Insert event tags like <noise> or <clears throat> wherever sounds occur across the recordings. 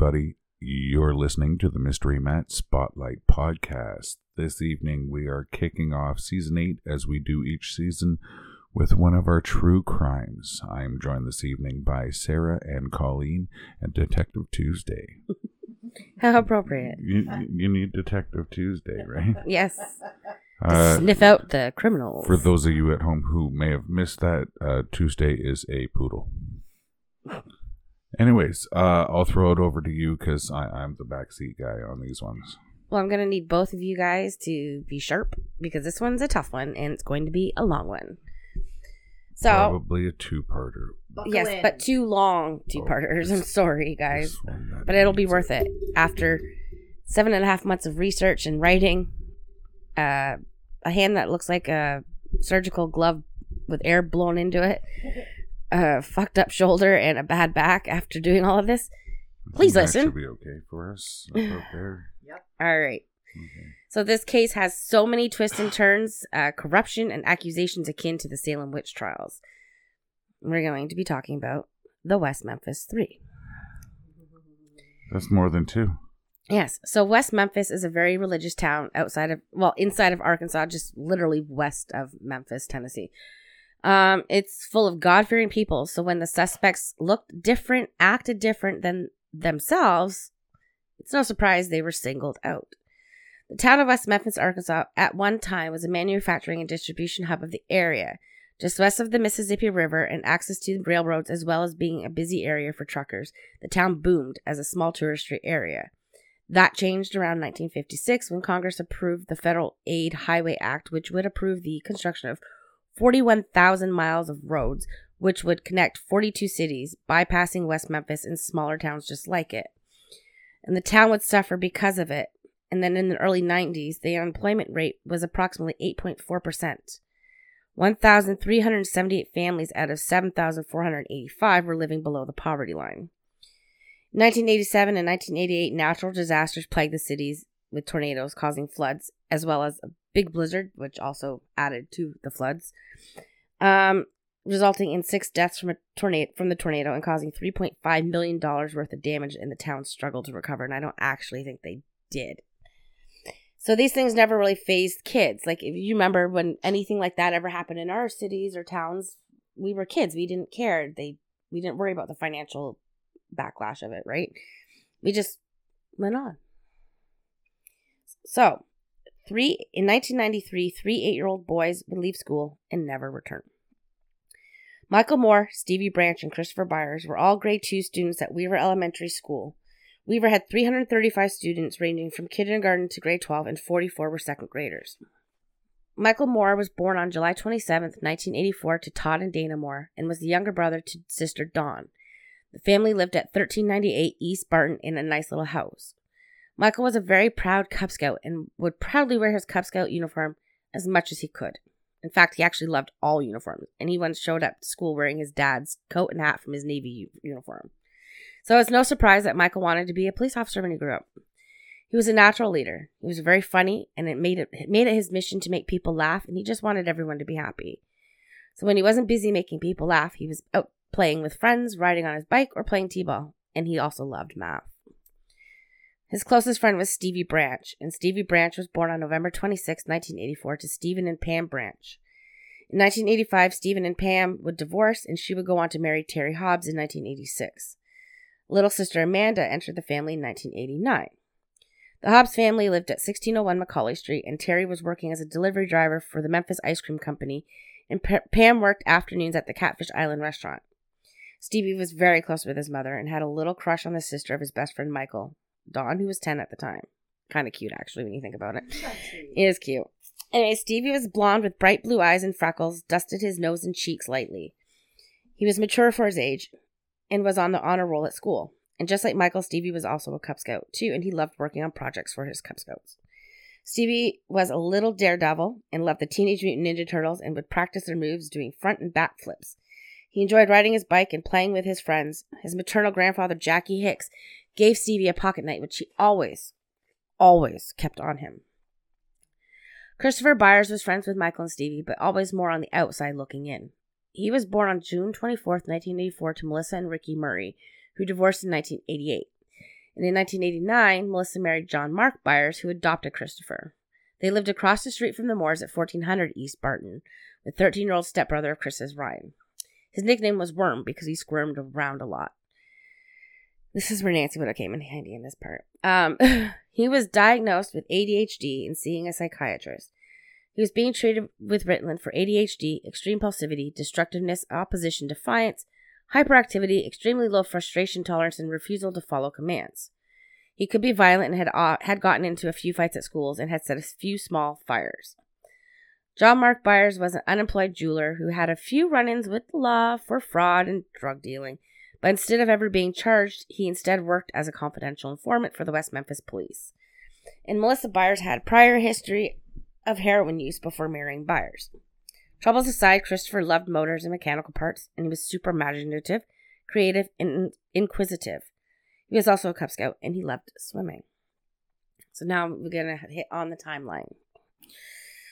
everybody. You're listening to the Mystery Mat Spotlight podcast. This evening, we are kicking off season eight as we do each season with one of our true crimes. I am joined this evening by Sarah and Colleen and Detective Tuesday. <laughs> How appropriate. You, you need Detective Tuesday, right? <laughs> Yes. To Uh, sniff out the criminals. for those of you at home who may have missed that, uh, Tuesday is a poodle. Anyways, uh, I'll throw it over to you because I'm the backseat guy on these ones. Well, I'm going to need both of you guys to be sharp because this one's a tough one and it's going to be a long one. So, Probably a two-parter. yes, but two long two parters. I'm sorry, guys. This one, that But it'll be needs worth it. After seven and a half months of research and writing, uh, a hand that looks like a surgical glove with air blown into it, <laughs> a fucked up shoulder, and a bad back after doing all of this. Please think listen. That should be okay for us up <sighs> there. All right. Okay. So this case has so many twists and turns, uh, corruption and accusations akin to the Salem witch trials. We're going to be talking about the West Memphis Three. That's more than two. Yes. So West Memphis is a very religious town outside of, well, inside of Arkansas, just literally west of Memphis, Tennessee. Um, it's full of God fearing people. So when the suspects looked different, acted different than themselves, it's no surprise they were singled out. The town of West Memphis, Arkansas, at one time was a manufacturing and distribution hub of the area, just west of the Mississippi River and access to railroads, as well as being a busy area for truckers. The town boomed as a small touristry area. That changed around 1956 when Congress approved the Federal Aid Highway Act, which would approve the construction of 41,000 miles of roads, which would connect 42 cities, bypassing West Memphis and smaller towns just like it. And the town would suffer because of it. And then in the early 90s, the unemployment rate was approximately 8.4%. 1,378 families out of 7,485 were living below the poverty line. 1987 and 1988, natural disasters plagued the cities with tornadoes causing floods, as well as a big blizzard, which also added to the floods, um, resulting in six deaths from a tornado from the tornado and causing 3.5 million dollars worth of damage. And the town struggled to recover, and I don't actually think they did. So these things never really phased kids. Like if you remember when anything like that ever happened in our cities or towns, we were kids. We didn't care. They we didn't worry about the financial backlash of it, right? We just went on. So, three in 1993, three eight-year-old boys would leave school and never return. Michael Moore, Stevie Branch, and Christopher Byers were all grade two students at Weaver Elementary School. Weaver had 335 students ranging from kindergarten to grade 12, and 44 were second graders. Michael Moore was born on July 27, 1984, to Todd and Dana Moore, and was the younger brother to sister Dawn. The family lived at 1398 East Barton in a nice little house. Michael was a very proud Cub Scout and would proudly wear his Cub Scout uniform as much as he could. In fact, he actually loved all uniforms, and he once showed up to school wearing his dad's coat and hat from his Navy uniform. So it's no surprise that Michael wanted to be a police officer when he grew up. He was a natural leader. He was very funny, and it made it, it made it his mission to make people laugh, and he just wanted everyone to be happy. So when he wasn't busy making people laugh, he was out playing with friends, riding on his bike, or playing t-ball, and he also loved math. His closest friend was Stevie Branch, and Stevie Branch was born on November 26, 1984, to Stephen and Pam Branch. In 1985, Stephen and Pam would divorce, and she would go on to marry Terry Hobbs in 1986. Little sister Amanda entered the family in 1989. The Hobbs family lived at 1601 Macaulay Street, and Terry was working as a delivery driver for the Memphis Ice Cream Company, and Pa- Pam worked afternoons at the Catfish Island restaurant. Stevie was very close with his mother and had a little crush on the sister of his best friend Michael, Dawn, who was 10 at the time. Kind of cute, actually, when you think about it. It is cute. Anyway, Stevie was blonde with bright blue eyes and freckles, dusted his nose and cheeks lightly. He was mature for his age and was on the honor roll at school. And just like Michael, Stevie was also a Cub Scout too, and he loved working on projects for his Cub Scouts. Stevie was a little daredevil and loved the Teenage Mutant Ninja Turtles and would practice their moves doing front and back flips. He enjoyed riding his bike and playing with his friends. His maternal grandfather, Jackie Hicks, gave Stevie a pocket knife, which he always, always kept on him. Christopher Byers was friends with Michael and Stevie, but always more on the outside looking in. He was born on June 24th, 1984, to Melissa and Ricky Murray, who divorced in 1988. And in 1989, Melissa married John Mark Byers, who adopted Christopher. They lived across the street from the Moors at 1400 East Barton, with 13 year old stepbrother of Chris's, Ryan. His nickname was Worm because he squirmed around a lot. This is where Nancy would have came in handy in this part. Um, <laughs> he was diagnosed with ADHD and seeing a psychiatrist. He was being treated with Ritalin for ADHD, extreme impulsivity, destructiveness, opposition, defiance, hyperactivity, extremely low frustration tolerance, and refusal to follow commands. He could be violent and had, uh, had gotten into a few fights at schools and had set a few small fires. John Mark Byers was an unemployed jeweler who had a few run ins with the law for fraud and drug dealing, but instead of ever being charged, he instead worked as a confidential informant for the West Memphis police. And Melissa Byers had prior history of heroin use before marrying Byers. Troubles aside, Christopher loved motors and mechanical parts, and he was super imaginative, creative, and inquisitive. He was also a Cub Scout, and he loved swimming. So now we're gonna hit on the timeline.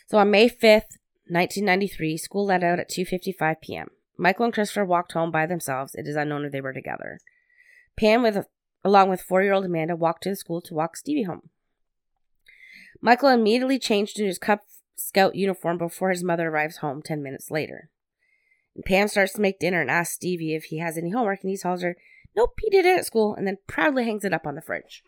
So on May 5th, 1993, school let out at 2:55 p.m. Michael and Christopher walked home by themselves. It is unknown if they were together. Pam, with along with four-year-old Amanda, walked to the school to walk Stevie home. Michael immediately changed into his Cub Scout uniform before his mother arrives home ten minutes later. Pam starts to make dinner and asks Stevie if he has any homework, and he tells her, Nope, he did it at school, and then proudly hangs it up on the fridge.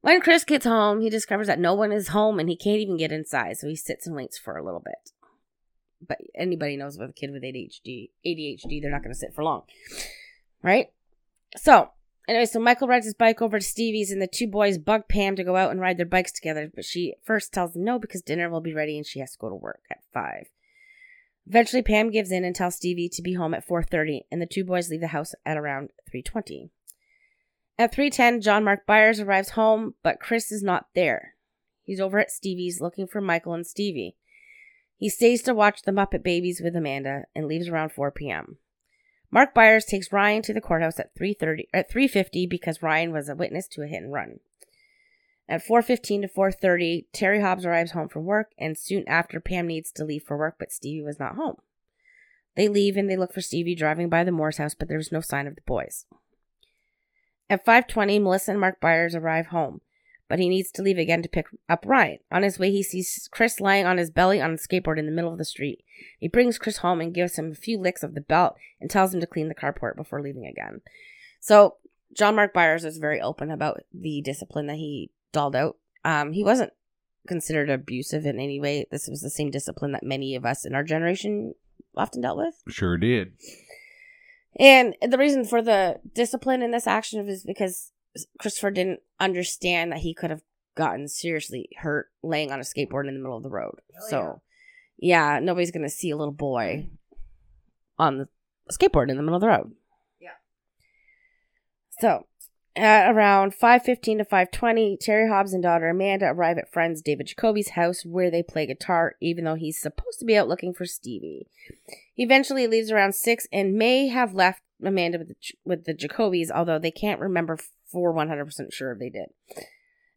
When Chris gets home, he discovers that no one is home and he can't even get inside, so he sits and waits for a little bit. But anybody knows with a kid with ADHD, ADHD, they're not going to sit for long, right? So, anyway, so Michael rides his bike over to Stevie's, and the two boys bug Pam to go out and ride their bikes together. But she first tells them no because dinner will be ready and she has to go to work at five. Eventually, Pam gives in and tells Stevie to be home at 4:30, and the two boys leave the house at around 3:20. At 3:10, John Mark Byers arrives home, but Chris is not there. He's over at Stevie's looking for Michael and Stevie. He stays to watch the Muppet Babies with Amanda and leaves around 4 p.m. Mark Byers takes Ryan to the courthouse at 3:30 at 3:50 because Ryan was a witness to a hit and run. At 4:15 to 4:30, Terry Hobbs arrives home from work and soon after Pam needs to leave for work but Stevie was not home. They leave and they look for Stevie driving by the Moore's house but there's no sign of the boys. At 5:20, Melissa and Mark Byers arrive home, but he needs to leave again to pick up Ryan. On his way, he sees Chris lying on his belly on a skateboard in the middle of the street. He brings Chris home and gives him a few licks of the belt and tells him to clean the carport before leaving again. So, John Mark Byers is very open about the discipline that he dolled out. Um, he wasn't considered abusive in any way. This was the same discipline that many of us in our generation often dealt with. Sure did. And the reason for the discipline in this action is because Christopher didn't understand that he could have gotten seriously hurt laying on a skateboard in the middle of the road. Oh, so, yeah. yeah, nobody's going to see a little boy on the skateboard in the middle of the road. Yeah. So, at around 5.15 to 5.20, Terry Hobbs and daughter Amanda arrive at friends David Jacoby's house where they play guitar, even though he's supposed to be out looking for Stevie. He eventually leaves around 6 and may have left Amanda with the, with the Jacobys, although they can't remember for 100% sure they did.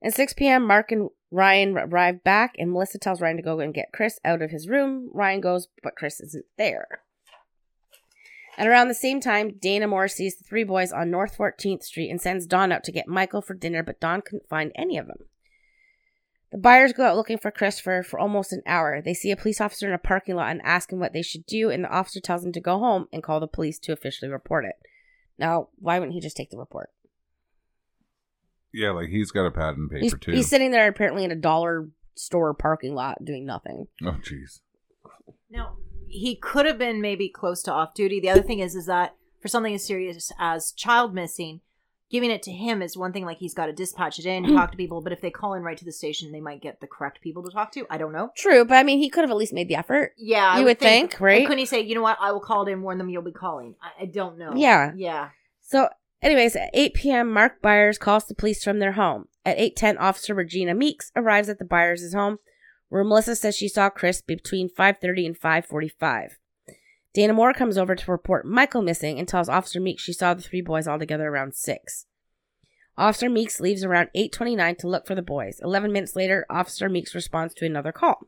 At 6 p.m., Mark and Ryan arrive back, and Melissa tells Ryan to go and get Chris out of his room. Ryan goes, but Chris isn't there. At around the same time, Dana Moore sees the three boys on North 14th Street and sends Dawn out to get Michael for dinner, but Dawn couldn't find any of them. The Byers go out looking for Christopher for almost an hour. They see a police officer in a parking lot and ask him what they should do, and the officer tells them to go home and call the police to officially report it. Now, why wouldn't he just take the report? Yeah, like he's got a pad and paper He's, too. he's sitting there apparently in a dollar store parking lot doing nothing. oh, jeez. Now, he could have been maybe close to off duty. The other thing is, is that for something as serious as child missing, giving it to him is one thing. Like he's got to dispatch it in, <clears throat> talk to people. But if they call in right to the station, they might get the correct people to talk to. I don't know. True, but I mean, he could have at least made the effort. Yeah, I You would think, right? And couldn't he say, you know what? I will call it in, warn them you'll be calling. I, I don't know. Yeah. yeah. So, anyways, at 8 p.m., Mark Byers calls the police from their home. At 8:10, Officer Regina Meeks arrives at the Byers' home, where Melissa says she saw Chris between 5:30 and 5:45. Dana Moore comes over to report Michael missing and tells Officer Meeks she saw the three boys all together around 6. Officer Meeks leaves around 8:29 to look for the boys. 11 minutes later, Officer Meeks responds to another call.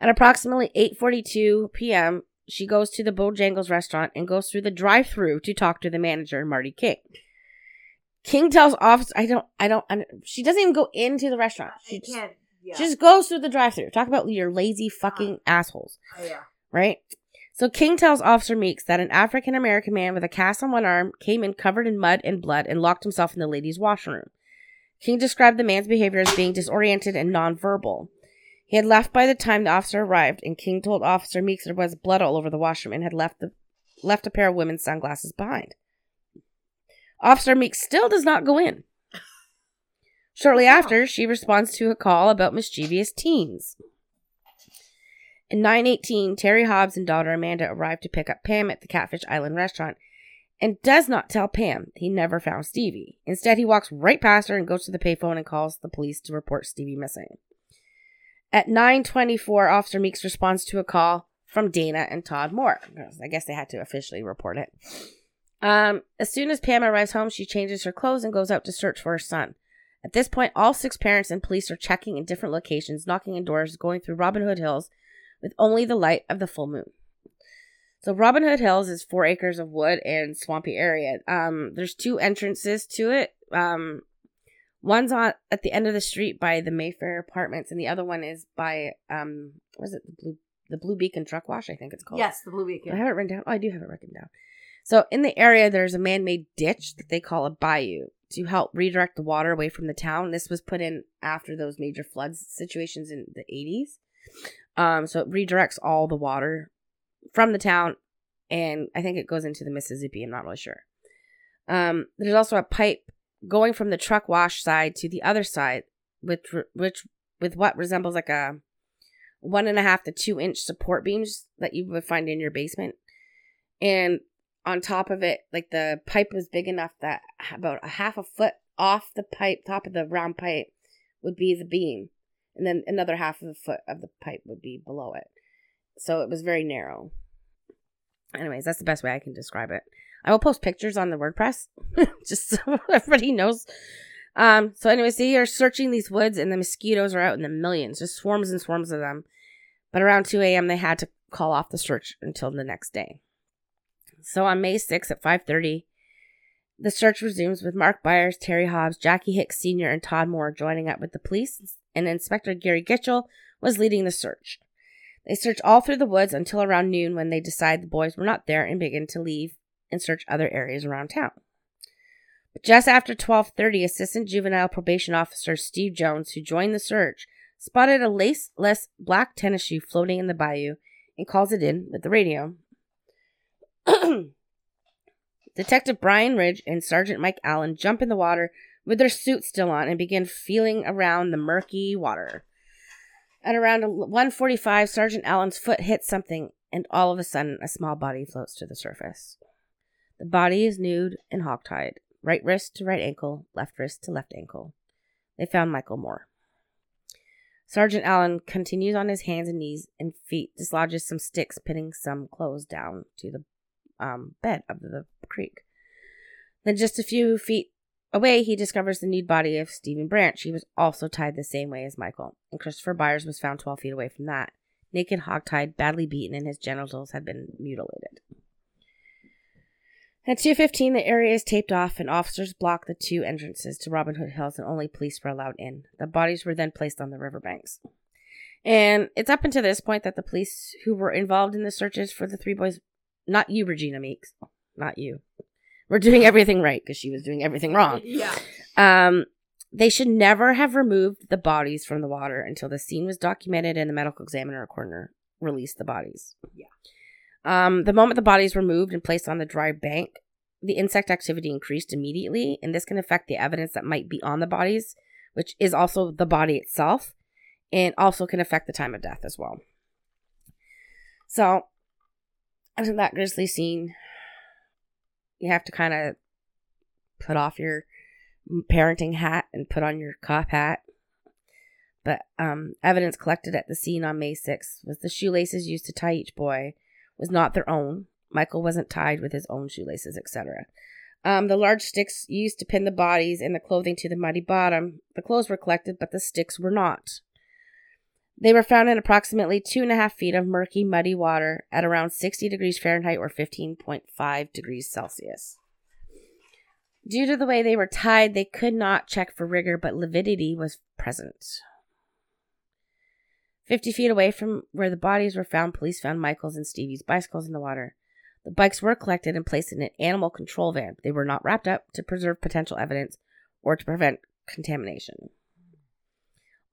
At approximately 8:42 p.m., she goes to the Bojangles restaurant and goes through the drive-through to talk to the manager, Marty King. King tells officer, I don't, I don't, I, she doesn't even go into the restaurant. She just, can't. Yeah. she just goes through the drive-through. Talk about your lazy uh-huh. fucking assholes, Oh, yeah. right? So King tells Officer Meeks that an African American man with a cast on one arm came in covered in mud and blood and locked himself in the ladies' washroom. King described the man's behavior as being disoriented and nonverbal. He had left by the time the officer arrived, and King told Officer Meeks there was blood all over the washroom and had left the left a pair of women's sunglasses behind. Officer Meeks still does not go in. Shortly after, she responds to a call about mischievous teens. In 918, Terry Hobbs and daughter Amanda arrive to pick up Pam at the Catfish Island restaurant and does not tell Pam he never found Stevie. Instead, he walks right past her and goes to the payphone and calls the police to report Stevie missing. At 924, Officer Meeks responds to a call from Dana and Todd Moore. I guess they had to officially report it. Um, as soon as Pam arrives home, she changes her clothes and goes out to search for her son. At this point, all six parents and police are checking in different locations, knocking on doors, going through Robin Hood Hills with only the light of the full moon. So Robin Hood Hills is four acres of wood and swampy area. Um, there's two entrances to it. Um, one's on at the end of the street by the Mayfair Apartments, and the other one is by um, what is it the blue the Blue Beacon Truck Wash? I think it's called. Yes, the Blue Do I have it written down. Oh, I do have it written down. So in the area, there's a man-made ditch that they call a bayou to help redirect the water away from the town. This was put in after those major floods situations in the 80s. Um, so it redirects all the water from the town, and I think it goes into the Mississippi. I'm not really sure. Um, there's also a pipe going from the truck wash side to the other side, with which with what resembles like a one and a half to two inch support beams that you would find in your basement, and on top of it, like the pipe was big enough that about a half a foot off the pipe, top of the round pipe, would be the beam, and then another half of the foot of the pipe would be below it. So it was very narrow. Anyways, that's the best way I can describe it. I will post pictures on the WordPress <laughs> just so <laughs> everybody knows. Um, so anyways, they are searching these woods and the mosquitoes are out in the millions, just swarms and swarms of them. But around 2 a.m. they had to call off the search until the next day. So on May 6th at 5:30, the search resumes with Mark Byers, Terry Hobbs, Jackie Hicks Sr., and Todd Moore joining up with the police, and Inspector Gary Gitchell was leading the search. They search all through the woods until around noon when they decide the boys were not there and begin to leave and search other areas around town. But just after 12:30, Assistant Juvenile Probation Officer Steve Jones, who joined the search, spotted a laceless black tennis shoe floating in the bayou and calls it in with the radio. <clears throat> Detective Brian Ridge and Sergeant Mike Allen jump in the water with their suits still on and begin feeling around the murky water. At around 1:45, Sergeant Allen's foot hits something, and all of a sudden, a small body floats to the surface. The body is nude and hogtied, right wrist to right ankle, left wrist to left ankle. They found Michael Moore. Sergeant Allen continues on his hands and knees and feet, dislodges some sticks, pinning some clothes down to the um, bed of the creek. Then, just a few feet away, he discovers the nude body of Stephen Branch. He was also tied the same way as Michael, and Christopher Byers was found 12 feet away from that, naked, hogtied, badly beaten, and his genitals had been mutilated. At 2.15, the area is taped off and officers block the two entrances to Robin Hood Hills and only police were allowed in. The bodies were then placed on the riverbanks. And it's up until this point that the police who were involved in the searches for the three boys, not you, Regina Meeks, not you, were doing everything right because she was doing everything wrong. Yeah. Um, they should never have removed the bodies from the water until the scene was documented and the medical examiner or coroner released the bodies. Yeah. Um, the moment the bodies were moved and placed on the dry bank, the insect activity increased immediately, and this can affect the evidence that might be on the bodies, which is also the body itself, and also can affect the time of death as well. So, after that grisly scene, you have to kind of put off your parenting hat and put on your cop hat. But um, evidence collected at the scene on May 6th was the shoelaces used to tie each boy was not their own. Michael wasn't tied with his own shoelaces, etc. Um, the large sticks used to pin the bodies and the clothing to the muddy bottom. The clothes were collected, but the sticks were not. They were found in approximately two and a half feet of murky, muddy water at around 60 degrees Fahrenheit or 15.5 degrees Celsius. Due to the way they were tied, they could not check for rigor, but lividity was present. 50 feet away from where the bodies were found, police found Michael's and Stevie's bicycles in the water. The bikes were collected and placed in an animal control van. They were not wrapped up to preserve potential evidence or to prevent contamination.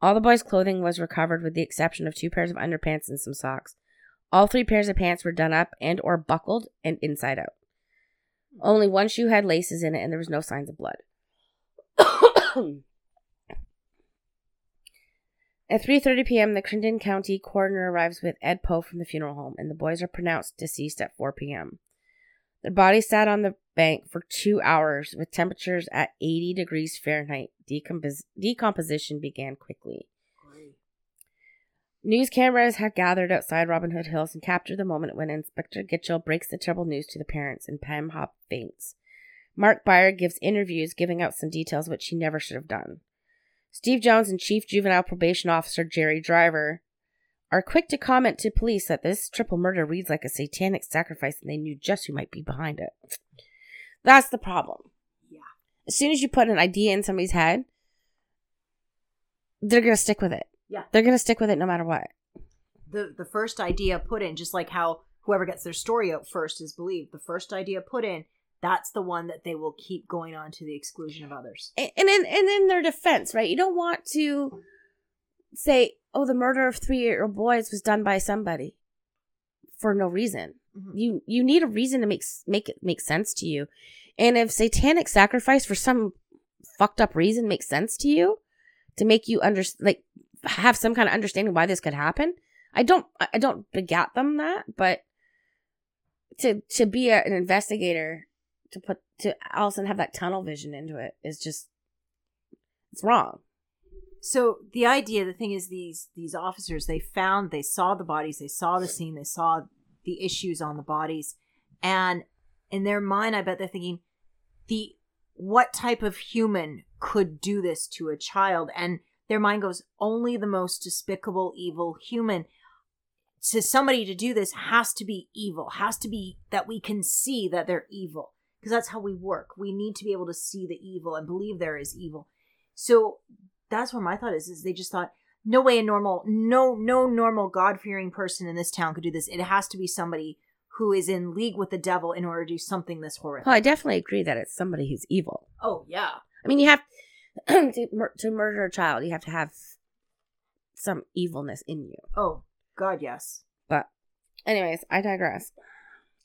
All the boys' clothing was recovered with the exception of two pairs of underpants and some socks. All three pairs of pants were done up and or buckled and inside out. Only one shoe had laces in it and there was no signs of blood. <coughs> <coughs> At 3:30 p.m., the Crittenden County coroner arrives with Ed Poe from the funeral home, and the boys are pronounced deceased at 4 p.m. Their bodies sat on the bank for two hours with temperatures at 80 degrees Fahrenheit. Decompos- decomposition began quickly. News cameras had gathered outside Robin Hood Hills and captured the moment when Inspector Gitchell breaks the terrible news to the parents and Pam Hop faints. Mark Byer gives interviews giving out some details which he never should have done. Steve Jones and Chief Juvenile Probation Officer Jerry Driver are quick to comment to police that this triple murder reads like a satanic sacrifice and they knew just who might be behind it. That's the problem. Yeah. As soon as you put an idea in somebody's head, they're going to stick with it. Yeah. They're going to stick with it no matter what. The the first idea put in, just like how whoever gets their story out first is believed. The first idea put in, that's the one that they will keep going on to the exclusion of others. And and in, and in their defense, right? You don't want to say, oh, the murder of three year old boys was done by somebody for no reason. Mhm. You you need a reason to make make it make sense to you. And if satanic sacrifice for some fucked up reason makes sense to you, to make you under like have some kind of understanding why this could happen, I don't I I don't begat them that, but to to be a, an investigator to put to also have that tunnel vision into it is just it's wrong. So the idea, the thing is, these these officers they found, they saw the bodies, they saw the scene, they saw the issues on the bodies, and in their mind, I bet they're thinking, the what type of human could do this to a child? And their mind goes, only the most despicable, evil human. To somebody to do this has to be evil, has to be that we can see that they're evil, because that's how we work. We need to be able to see the evil and believe there is evil. So that's where my thought is is they just thought no way a normal no no normal god fearing person in this town could do this it has to be somebody who is in league with the devil in order to do something this horrific Well, I definitely agree that it's somebody who's evil. oh yeah I mean, you have <clears throat> to, mur- to murder a child, you have to have some evilness in you. oh god yes But, anyways, I digress.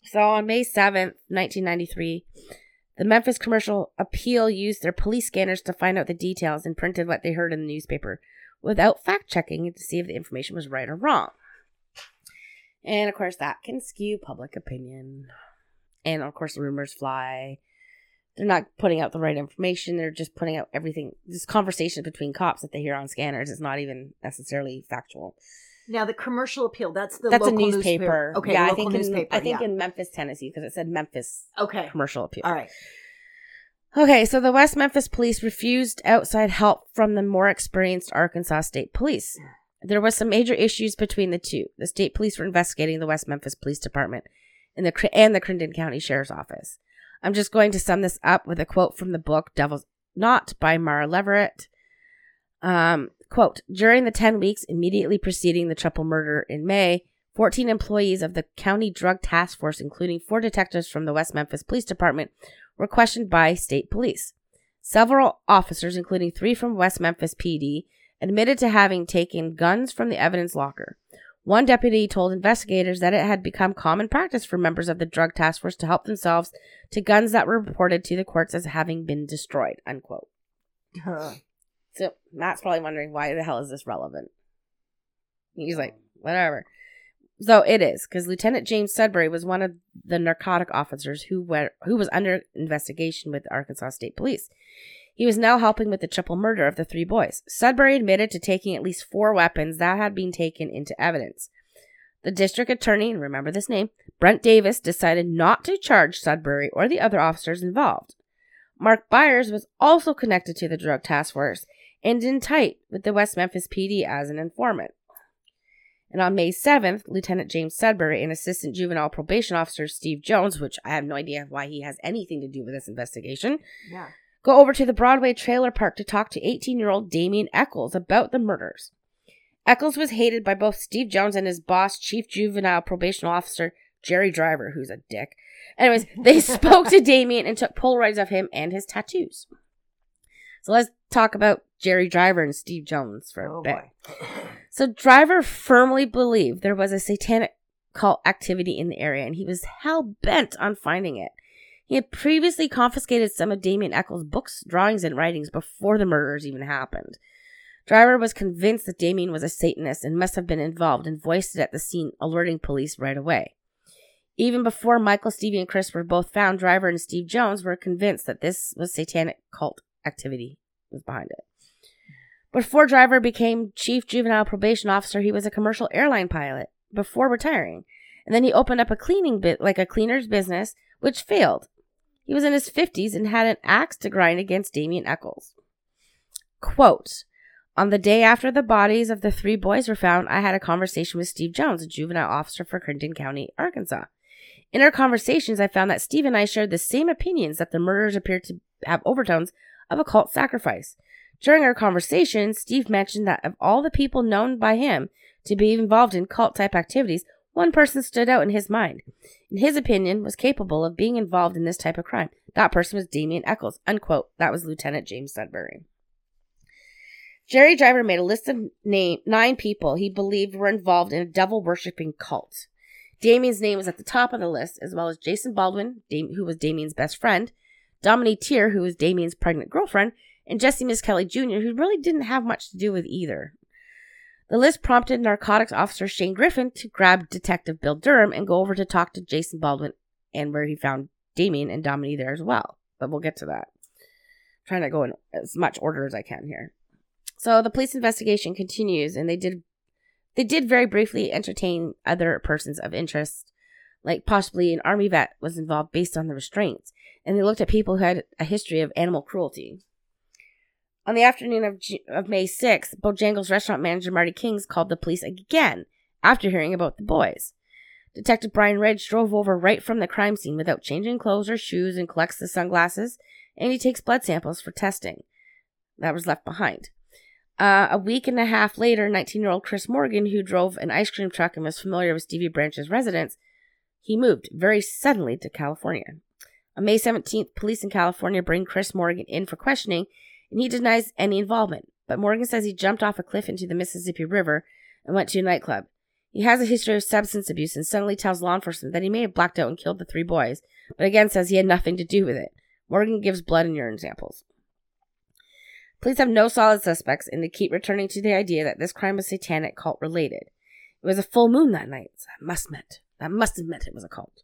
So on May 7th, 1993, the Memphis Commercial Appeal used their police scanners to find out the details and printed what they heard in the newspaper without fact checking to see if the information was right or wrong. And of course, that can skew public opinion. And of course, rumors fly. They're not putting out the right information. They're just putting out everything. This conversation between cops that they hear on scanners is not even necessarily factual. Now the commercial appeal that's the That's a local newspaper. okay yeah, I think newspaper in, I think yeah. in Memphis, Tennessee, because it said Memphis okay commercial appeal. all right Okay, so the West Memphis police refused outside help from the more experienced Arkansas State Police. There was some major issues between the two. The state police were investigating the West Memphis Police Department and the and the Crittenden County Sheriff's Office. I'm just going to sum this up with a quote from the book Devil's Knot by Mara Leveritt. Um, quote, during the 10 weeks immediately preceding the triple murder in May, 14 employees of the county drug task force, including four detectives from the West Memphis Police Department, were questioned by state police. Several officers, including three from West Memphis PD, admitted to having taken guns from the evidence locker. One deputy told investigators that it had become common practice for members of the drug task force to help themselves to guns that were reported to the courts as having been destroyed. Unquote. So Matt's probably wondering why the hell is this relevant? He's like, oh. whatever. So it is because Lieutenant James Sudbury was one of the narcotic officers who were who was under investigation with the Arkansas State Police. He was now helping with the triple murder of the three boys. Sudbury admitted to taking at least four weapons that had been taken into evidence. The district attorney, and remember this name, Brent Davis, decided not to charge Sudbury or the other officers involved. Mark Byers was also connected to the drug task force and in tight with the West Memphis PD as an informant. And on May 7th, Lieutenant James Sudbury and Assistant Juvenile Probation Officer Steve Jones, which I have no idea why he has anything to do with this investigation, Yeah. go over to the Broadway trailer park to talk to 18 year old Damien Echols about the murders. Echols was hated by both Steve Jones and his boss, Chief Juvenile Probation Officer Jerry Driver, who's a dick. Anyways, they <laughs> spoke to Damien and took Polaroids of him and his tattoos. So let's talk about Jerry Driver and Steve Jones for a Oh bit. <sighs> So Driver firmly believed there was a satanic cult activity in the area and he was hell bent on finding it. He had previously confiscated some of Damien Echols' books, drawings, and writings before the murders even happened. Driver was convinced that Damien was a Satanist and must have been involved and voiced it at the scene, alerting police right away. Even before Michael, Stevie, and Chris were both found, Driver and Steve Jones were convinced that this was satanic cult activity was behind it. Before Driver became chief juvenile probation officer, he was a commercial airline pilot before retiring. And then he opened up a cleaning bit like a cleaner's business, which failed. He was in his 50s and had an axe to grind against Damien Echols. Quote On the day after the bodies of the three boys were found, I had a conversation with Steve Jones, a juvenile officer for Clinton County, Arkansas. In our conversations, I found that Steve and I shared the same opinions that the murders appeared to have overtones of a cult sacrifice. During our conversation, Steve mentioned that of all the people known by him to be involved in cult type activities, one person stood out in his mind. In his opinion, was capable of being involved in this type of crime. That person was Damien Echols. Unquote. That was Lieutenant James Sudbury. Jerry Driver made a list of name, nine people he believed were involved in a devil worshipping cult. Damien's name was at the top of the list, as well as Jason Baldwin, Dam- who was Damien's best friend, Dominique Teer, who was Damien's pregnant girlfriend, and Jesse Misskelley Jr., who really didn't have much to do with either. The list prompted narcotics officer Shane Griffin to grab Detective Bill Durham and go over to talk to Jason Baldwin, and where he found Damien and Dominique there as well. But we'll get to that. trying to go in as much order as I can here. So the police investigation continues, and they did they did very briefly entertain other persons of interest, like possibly an army vet was involved based on the restraints, and they looked at people who had a history of animal cruelty. On the afternoon of, Ju- of May 6th, Bojangles restaurant manager Marty Kings called the police again after hearing about the boys. Detective Brian Ridge drove over right from the crime scene without changing clothes or shoes and collects the sunglasses, and he takes blood samples for testing. That was left behind. Uh, a week and a half later, 19 year old Chris Morgan, who drove an ice cream truck and was familiar with Stevie Branch's residence, he moved very suddenly to California. On May 17th, police in California bring Chris Morgan in for questioning, and he denies any involvement. But Morgan says he jumped off a cliff into the Mississippi River and went to a nightclub. He has a history of substance abuse and suddenly tells law enforcement that he may have blacked out and killed the three boys, but again says he had nothing to do with it. Morgan gives blood and urine samples. Police have no solid suspects, and they keep returning to the idea that this crime was satanic cult related. It was a full moon that night, so that must meant that must have meant it was a cult.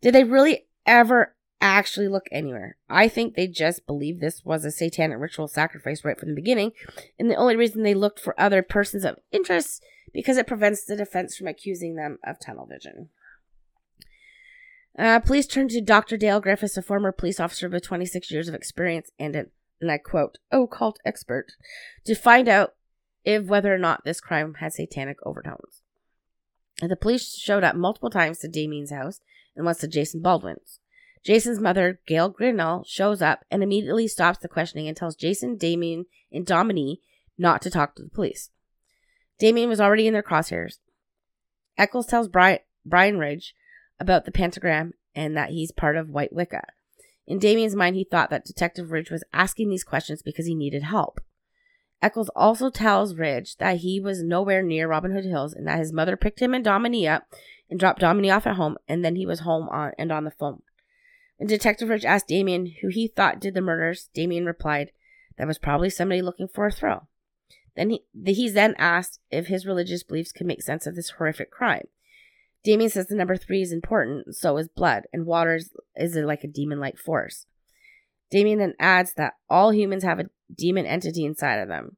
Did they really ever actually look anywhere? I think they just believed this was a satanic ritual sacrifice right from the beginning, and the only reason they looked for other persons of interest because it prevents the defense from accusing them of tunnel vision. Uh, police turned to Dr. Dale Griffis, a former police officer with 26 years of experience and an, and I quote, occult expert, to find out if whether or not this crime had satanic overtones. The police showed up multiple times to Damien's house and once to Jason Baldwin's. Jason's mother, Gail Grinnell, shows up and immediately stops the questioning and tells Jason, Damien, and Dominique not to talk to the police. Damien was already in their crosshairs. Echols tells Brian, Brian Ridge about the pentagram and that he's part of White Wicca. In Damien's mind, he thought that Detective Ridge was asking these questions because he needed help. Echols also tells Ridge that he was nowhere near Robin Hood Hills and that his mother picked him and Dominique up and dropped Dominique off at home, and then he was home on and on the phone. When Detective Ridge asked Damien who he thought did the murders, Damien replied that was probably somebody looking for a thrill. Then he, he's then asked if his religious beliefs could make sense of this horrific crime. Damien says the number three is important, so is blood, and water is, is like a demon like force. Damien then adds that all humans have a demon entity inside of them.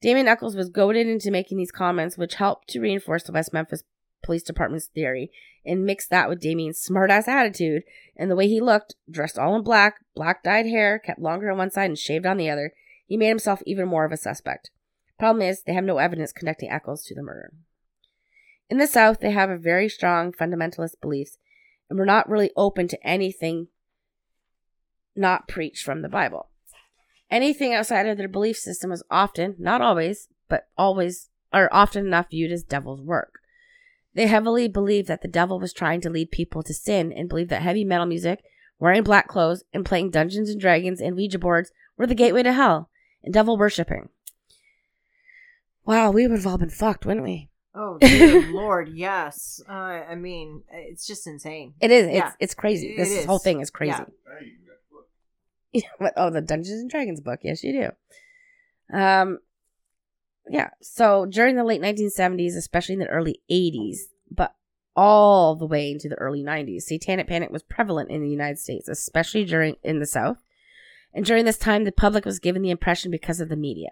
Damien Echols was goaded into making these comments, which helped to reinforce the West Memphis police department's theory and mixed that with Damien's smartass attitude and the way he looked, dressed all in black, black dyed hair, kept longer on one side and shaved on the other, he made himself even more of a suspect. Problem is, they have no evidence connecting Echols to the murder. In the South, they have a very strong fundamentalist beliefs and were not really open to anything not preached from the Bible. Anything outside of their belief system was often, not always, but always, or often enough viewed as devil's work. They heavily believed that the devil was trying to lead people to sin and believed that heavy metal music, wearing black clothes, and playing Dungeons and Dragons and Ouija boards were the gateway to hell and devil worshipping. Wow, we would have all been fucked, wouldn't we? Oh, dear <laughs> Lord, yes. Uh, I mean, it's just insane. It is. It's Yeah. it's crazy. It this is. whole thing is crazy. Yeah. What- <laughs> oh, the Dungeons and Dragons book. Yes, you do. Um, yeah. So during the late 1970s, especially in the early 80s, but all the way into the early 90s, satanic panic was prevalent in the United States, especially during in the South. And during this time, the public was given the impression because of the media.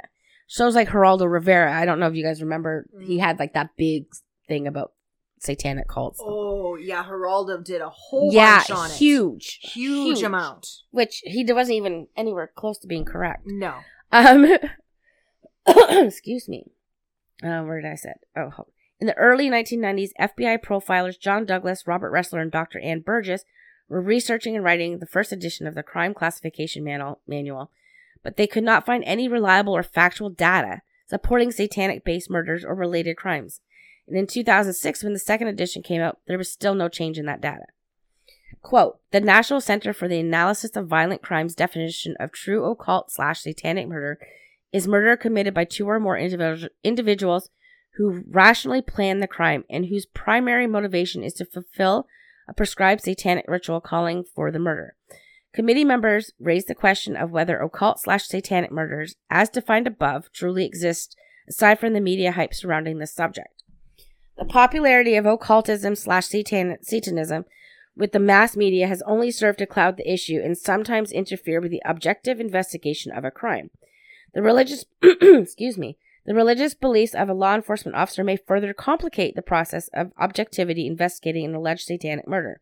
Shows like Geraldo Rivera. I don't know if you guys remember. He had like that big thing about satanic cults. Oh, yeah. Geraldo did a whole yeah, bunch on it. huge, Huge, amount. Which he wasn't even anywhere close to being correct. No. Um, <laughs> <coughs> excuse me. Uh, where did I say? Oh, in the early 1990s, FBI profilers John Douglas, Robert Ressler, and Dr. Ann Burgess were researching and writing the first edition of the Crime Classification Manual, manual, but they could not find any reliable or factual data supporting satanic-based murders or related crimes. And in 2006, when the second edition came out, there was still no change in that data. Quote, the National Center for the Analysis of Violent Crimes definition of true occult slash satanic murder is murder committed by two or more individu- individuals who rationally plan the crime and whose primary motivation is to fulfill a prescribed satanic ritual calling for the murder. Committee members raised the question of whether occult slash satanic murders, as defined above, truly exist aside from the media hype surrounding this subject. The popularity of occultism slash satanism with the mass media has only served to cloud the issue and sometimes interfere with the objective investigation of a crime. The religious, <clears throat> excuse me, the religious beliefs of a law enforcement officer may further complicate the process of objectivity investigating an alleged satanic murder.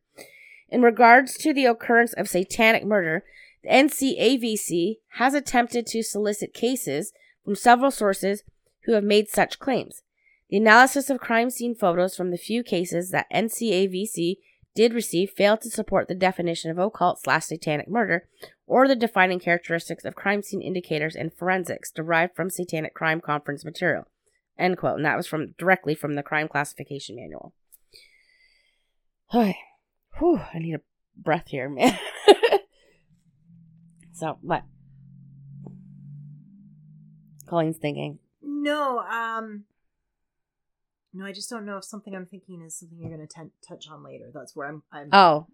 In regards to the occurrence of satanic murder, the NCAVC has attempted to solicit cases from several sources who have made such claims. The analysis of crime scene photos from the few cases that NCAVC did receive failed to support the definition of occult slash satanic murder or the defining characteristics of crime scene indicators and forensics derived from satanic crime conference material. End quote. And that was from directly from the crime classification manual. <sighs> Whew, I need a breath here, man. <laughs> so what? Colleen's thinking. No, um, no, I just don't know if something I'm thinking is something you're going to t- touch on later. That's where I'm. I'm Oh,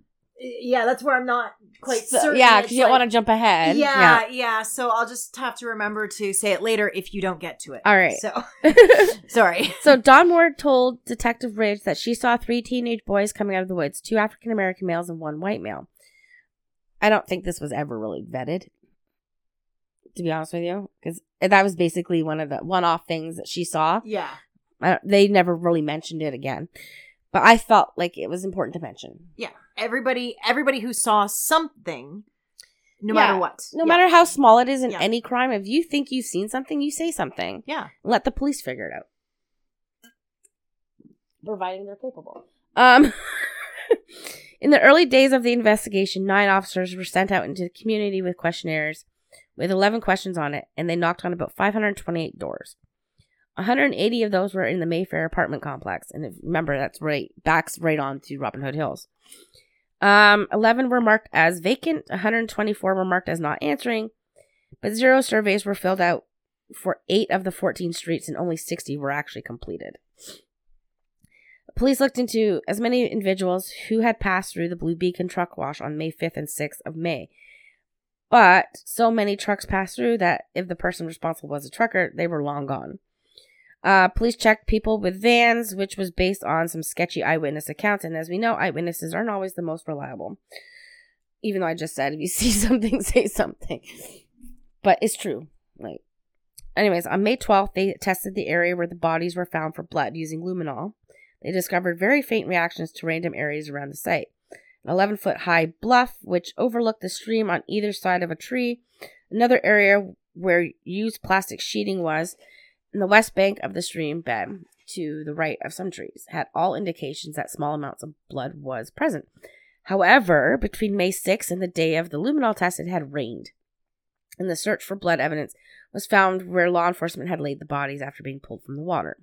yeah, that's where I'm not quite so- certain. yeah, because you don't like- want to jump ahead. Yeah, yeah, So I'll just have to remember to say it later if you don't get to it. All right. So <laughs> sorry. <laughs> So Dawn Moore told Detective Ridge that she saw three teenage boys coming out of the woods, two African American males and one white male. I don't think this was ever really vetted, to be honest with you, because that was basically one of the one-off things that she saw. Yeah. They never really mentioned it again, but I felt like it was important to mention. Yeah. Everybody everybody who saw something, no Yeah. matter what. No Yeah. matter how small it is in Yeah. any crime, if you think you've seen something, you say something. Yeah. Let the police figure it out. Providing they're capable. Um <laughs> In the early days of the investigation, nine officers were sent out into the community with questionnaires with 11 questions on it, and they knocked on about 528 doors. 180 of those were in the Mayfair apartment complex, and if, remember that's right backs right on to Robin Hood Hills. Um, 11 were marked as vacant, 124 were marked as not answering, but zero surveys were filled out for eight of the 14 streets, and only 60 were actually completed. Police looked into as many individuals who had passed through the Blue Beacon truck wash on May 5th and 6th of May. But so many trucks passed through that if the person responsible was a trucker, they were long gone. Uh, police checked people with vans, which was based on some sketchy eyewitness accounts. And as we know, eyewitnesses aren't always the most reliable. Even though I just said if you <laughs> see something, say something. But it's true. Like, anyways, on May 12th, they tested the area where the bodies were found for blood using luminol. they discovered very faint reactions to random areas around the site. An 11 foot high bluff, which overlooked the stream on either side of a tree, another area where used plastic sheeting was, the west bank of the stream bed to the right of some trees had all indications that small amounts of blood was present. However, between May 6th and the day of the luminol test, it had rained, and the search for blood evidence was found where law enforcement had laid the bodies after being pulled from the water.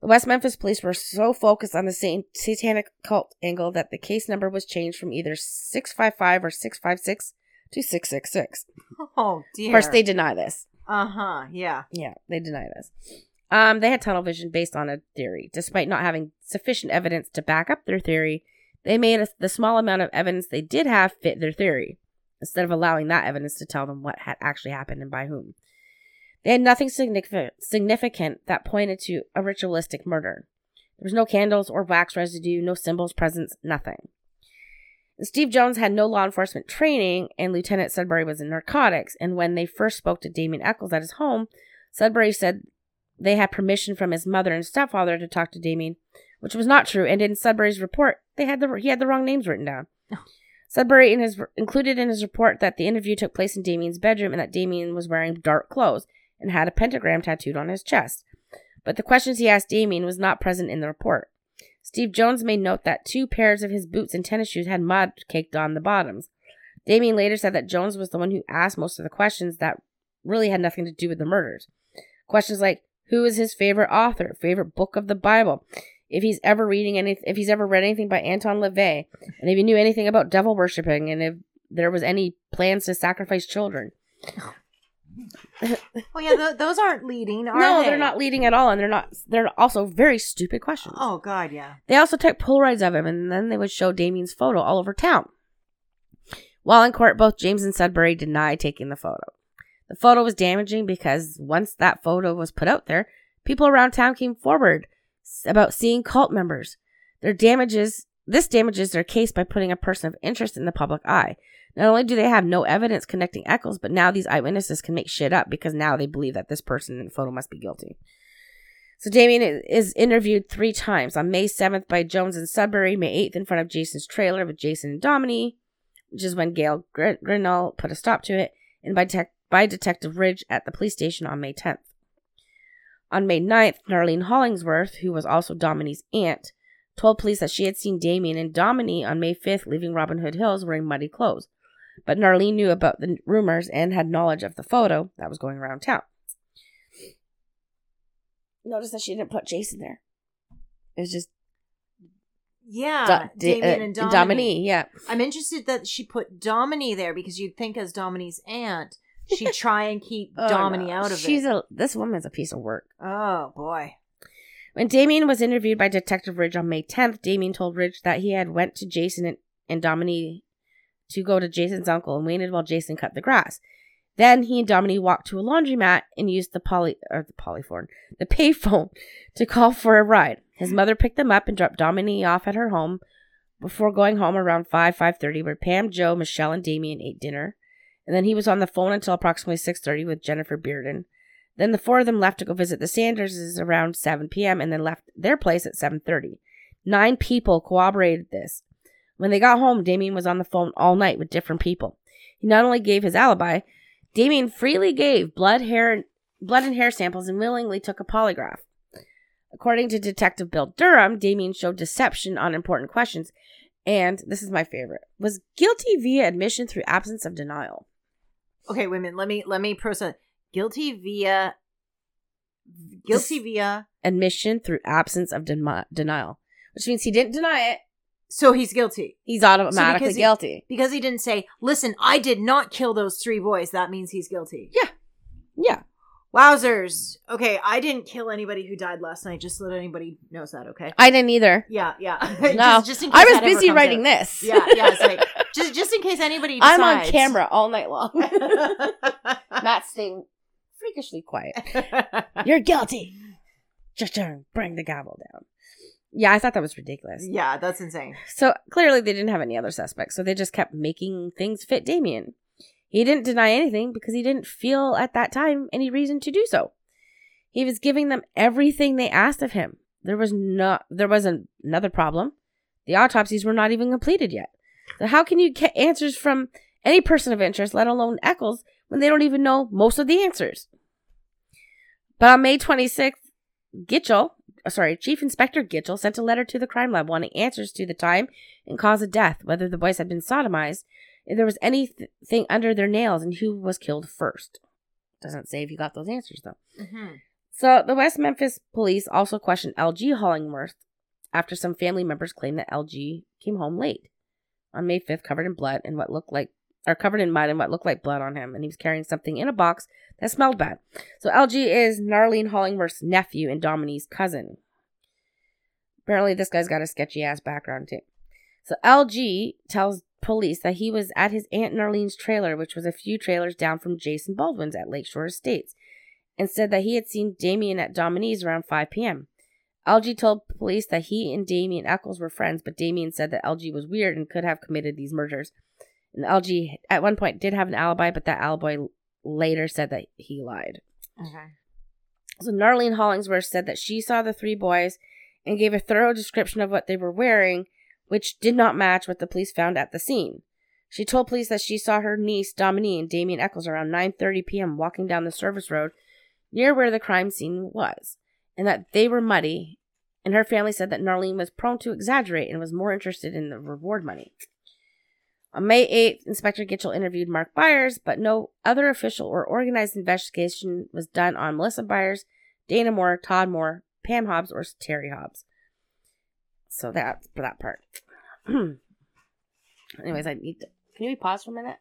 The West Memphis police were so focused on the satanic cult angle that the case number was changed from either 655 or 656 to 666. <laughs> Oh dear. Of course, they deny this. Uh huh. Yeah. Yeah, they deny this. Um, they had tunnel vision based on a theory. Despite not having sufficient evidence to back up their theory, they made a, the small amount of evidence they did have fit their theory, instead of allowing that evidence to tell them what had actually happened and by whom. They had nothing significant, significant that pointed to a ritualistic murder. There was no candles or wax residue, no symbols present, nothing. Steve Jones had no law enforcement training, and Lieutenant Sudbury was in narcotics. And when they first spoke to Damien Echols at his home, Sudbury said they had permission from his mother and stepfather to talk to Damien, which was not true. And in Sudbury's report, they had the he had the wrong names written down. Oh. Sudbury in his included in his report that the interview took place in Damien's bedroom and that Damien was wearing dark clothes and had a pentagram tattooed on his chest. But the questions he asked Damien was not present in the report. Steve Jones made note that two pairs of his boots and tennis shoes had mud caked on the bottoms. Damien later said that Jones was the one who asked most of the questions that really had nothing to do with the murders. Questions like who is his favorite author, favorite book of the Bible, if he's ever reading any, if he's ever read anything by Anton LaVey, and if he knew anything about devil worshipping, and if there was any plans to sacrifice children. Oh yeah, th- those aren't leading, are no, they? they're not leading at all, and they're not. They're also very stupid questions. Oh god, yeah. They also took Polaroids of him, and then they would show Damien's photo all over town. While in court, both James and Sudbury denied taking the photo. The photo was damaging because once that photo was put out there, people around town came forward about seeing cult members. Their damages this damages their case by putting a person of interest in the public eye. Not only do they have no evidence connecting Echols, but now these eyewitnesses can make shit up because now they believe that this person in the photo must be guilty. So Damien is interviewed three times on May 7th by Jones and Sudbury, May 8th in front of Jason's trailer with Jason and Domini, which is when Gail Gr- Grinnell put a stop to it, and by, by Detective Ridge at the police station on May 10th. On May 9th, Narlene Hollingsworth, who was also Domini's aunt, told police that she had seen Damien and Domini on May 5th leaving Robin Hood Hills wearing muddy clothes but Narlene knew about the rumors and had knowledge of the photo that was going around town. Notice that she didn't put Jason there. It was just yeah, Do- Damien uh, and Domini. Domini. Yeah, I'm interested that she put Domini there because you'd think as Domini's aunt, she'd <laughs> try and keep Oh, Domini no. out of She's it. She's a this woman's a piece of work. oh boy. When Damien was interviewed by Detective Ridge on May 10th, Damien told Ridge that he had went to Jason and, and Domini to go to Jason's uncle and waited while Jason cut the grass. Then he and Domini walked to a laundromat and used the poly or the polyphone, the payphone, <laughs> to call for a ride. His mother picked them up and dropped Domini off at her home before going home around five five thirty, where Pam, Joe, Michelle, and Damien ate dinner. And then he was on the phone until approximately six thirty with Jennifer Bearden. Then the four of them left to go visit the Sanderses around seven p.m. and then left their place at seven thirty. Nine people corroborated this. When they got home, Damien was on the phone all night with different people. He not only gave his alibi, Damien freely gave blood, hair, blood and hair samples and willingly took a polygraph. According to Detective Bill Durham, Damien showed deception on important questions, and this is my favorite: was guilty via admission through absence of denial. Okay, women. Let me let me process. Guilty via. Guilty via. Admission through absence of denial, which means he didn't deny it. So he's guilty He's automatically because he- guilty. because he didn't say, "Listen, I did not kill those three boys." That means he's guilty. Yeah. Yeah. Wowzers. Okay, I didn't kill anybody who died last night. Just so that anybody knows that. Okay. I didn't either. Yeah, yeah. <laughs> No, just, just in case I was busy writing out. this. Yeah, yeah. It's like <laughs> just just in case anybody. I'm on camera all night long. <laughs> Matt's staying freakishly quiet. You're guilty. Just bring the gavel down. Yeah, I thought that was ridiculous. yeah, that's insane. So clearly they didn't have any other suspects, so they just kept making things fit Damien. He didn't deny anything because he didn't feel at that time any reason to do so. He was giving them everything they asked of him. there was not there was an, another problem. The autopsies were not even completed yet. So how can you get answers from any person of interest, let alone Echols, when they don't even know most of the answers? But on May 26th, Gitchell, sorry, Chief Inspector Gitchell sent a letter to the crime lab wanting answers to the time and cause of death, whether the boys had been sodomized, if there was anything under their nails, and who was killed first. Doesn't say if you got those answers though. Mm-hmm. So the West Memphis police also questioned LG Hollingsworth after some family members claimed that LG came home late on May 5th, covered in blood and what looked like, or covered in mud and what looked like blood on him, and he was carrying something in a box that smelled bad. So LG is Narlene Hollingsworth's nephew and Dominique's cousin. Apparently, this guy's got a sketchy ass background too. So LG tells police that he was at his Aunt Narlene's trailer, which was a few trailers down from Jason Baldwin's at Lakeshore Estates, and said that he had seen Damien at Dominique's around 5 p.m. LG told police that he and Damien Echols were friends, but Damien said that LG was weird and could have committed these murders. And LG at one point did have an alibi, but that alibi later said that he lied. Okay. So Narlene Hollingsworth said that she saw the three boys and gave a thorough description of what they were wearing, which did not match what the police found at the scene. She told police that she saw her niece Dominique and Damien Echols around 9:30 p.m. walking down the service road near where the crime scene was, and that they were muddy. And her family said that Narlene was prone to exaggerate and was more interested in the reward money. On May 8th, Inspector Gitchell interviewed Mark Byers, but no other official or organized investigation was done on Melissa Byers, Dana Moore, Todd Moore, Pam Hobbs, or Terry Hobbs. So that's for that part. <clears throat> Anyways, I need to. Can you we pause for a minute?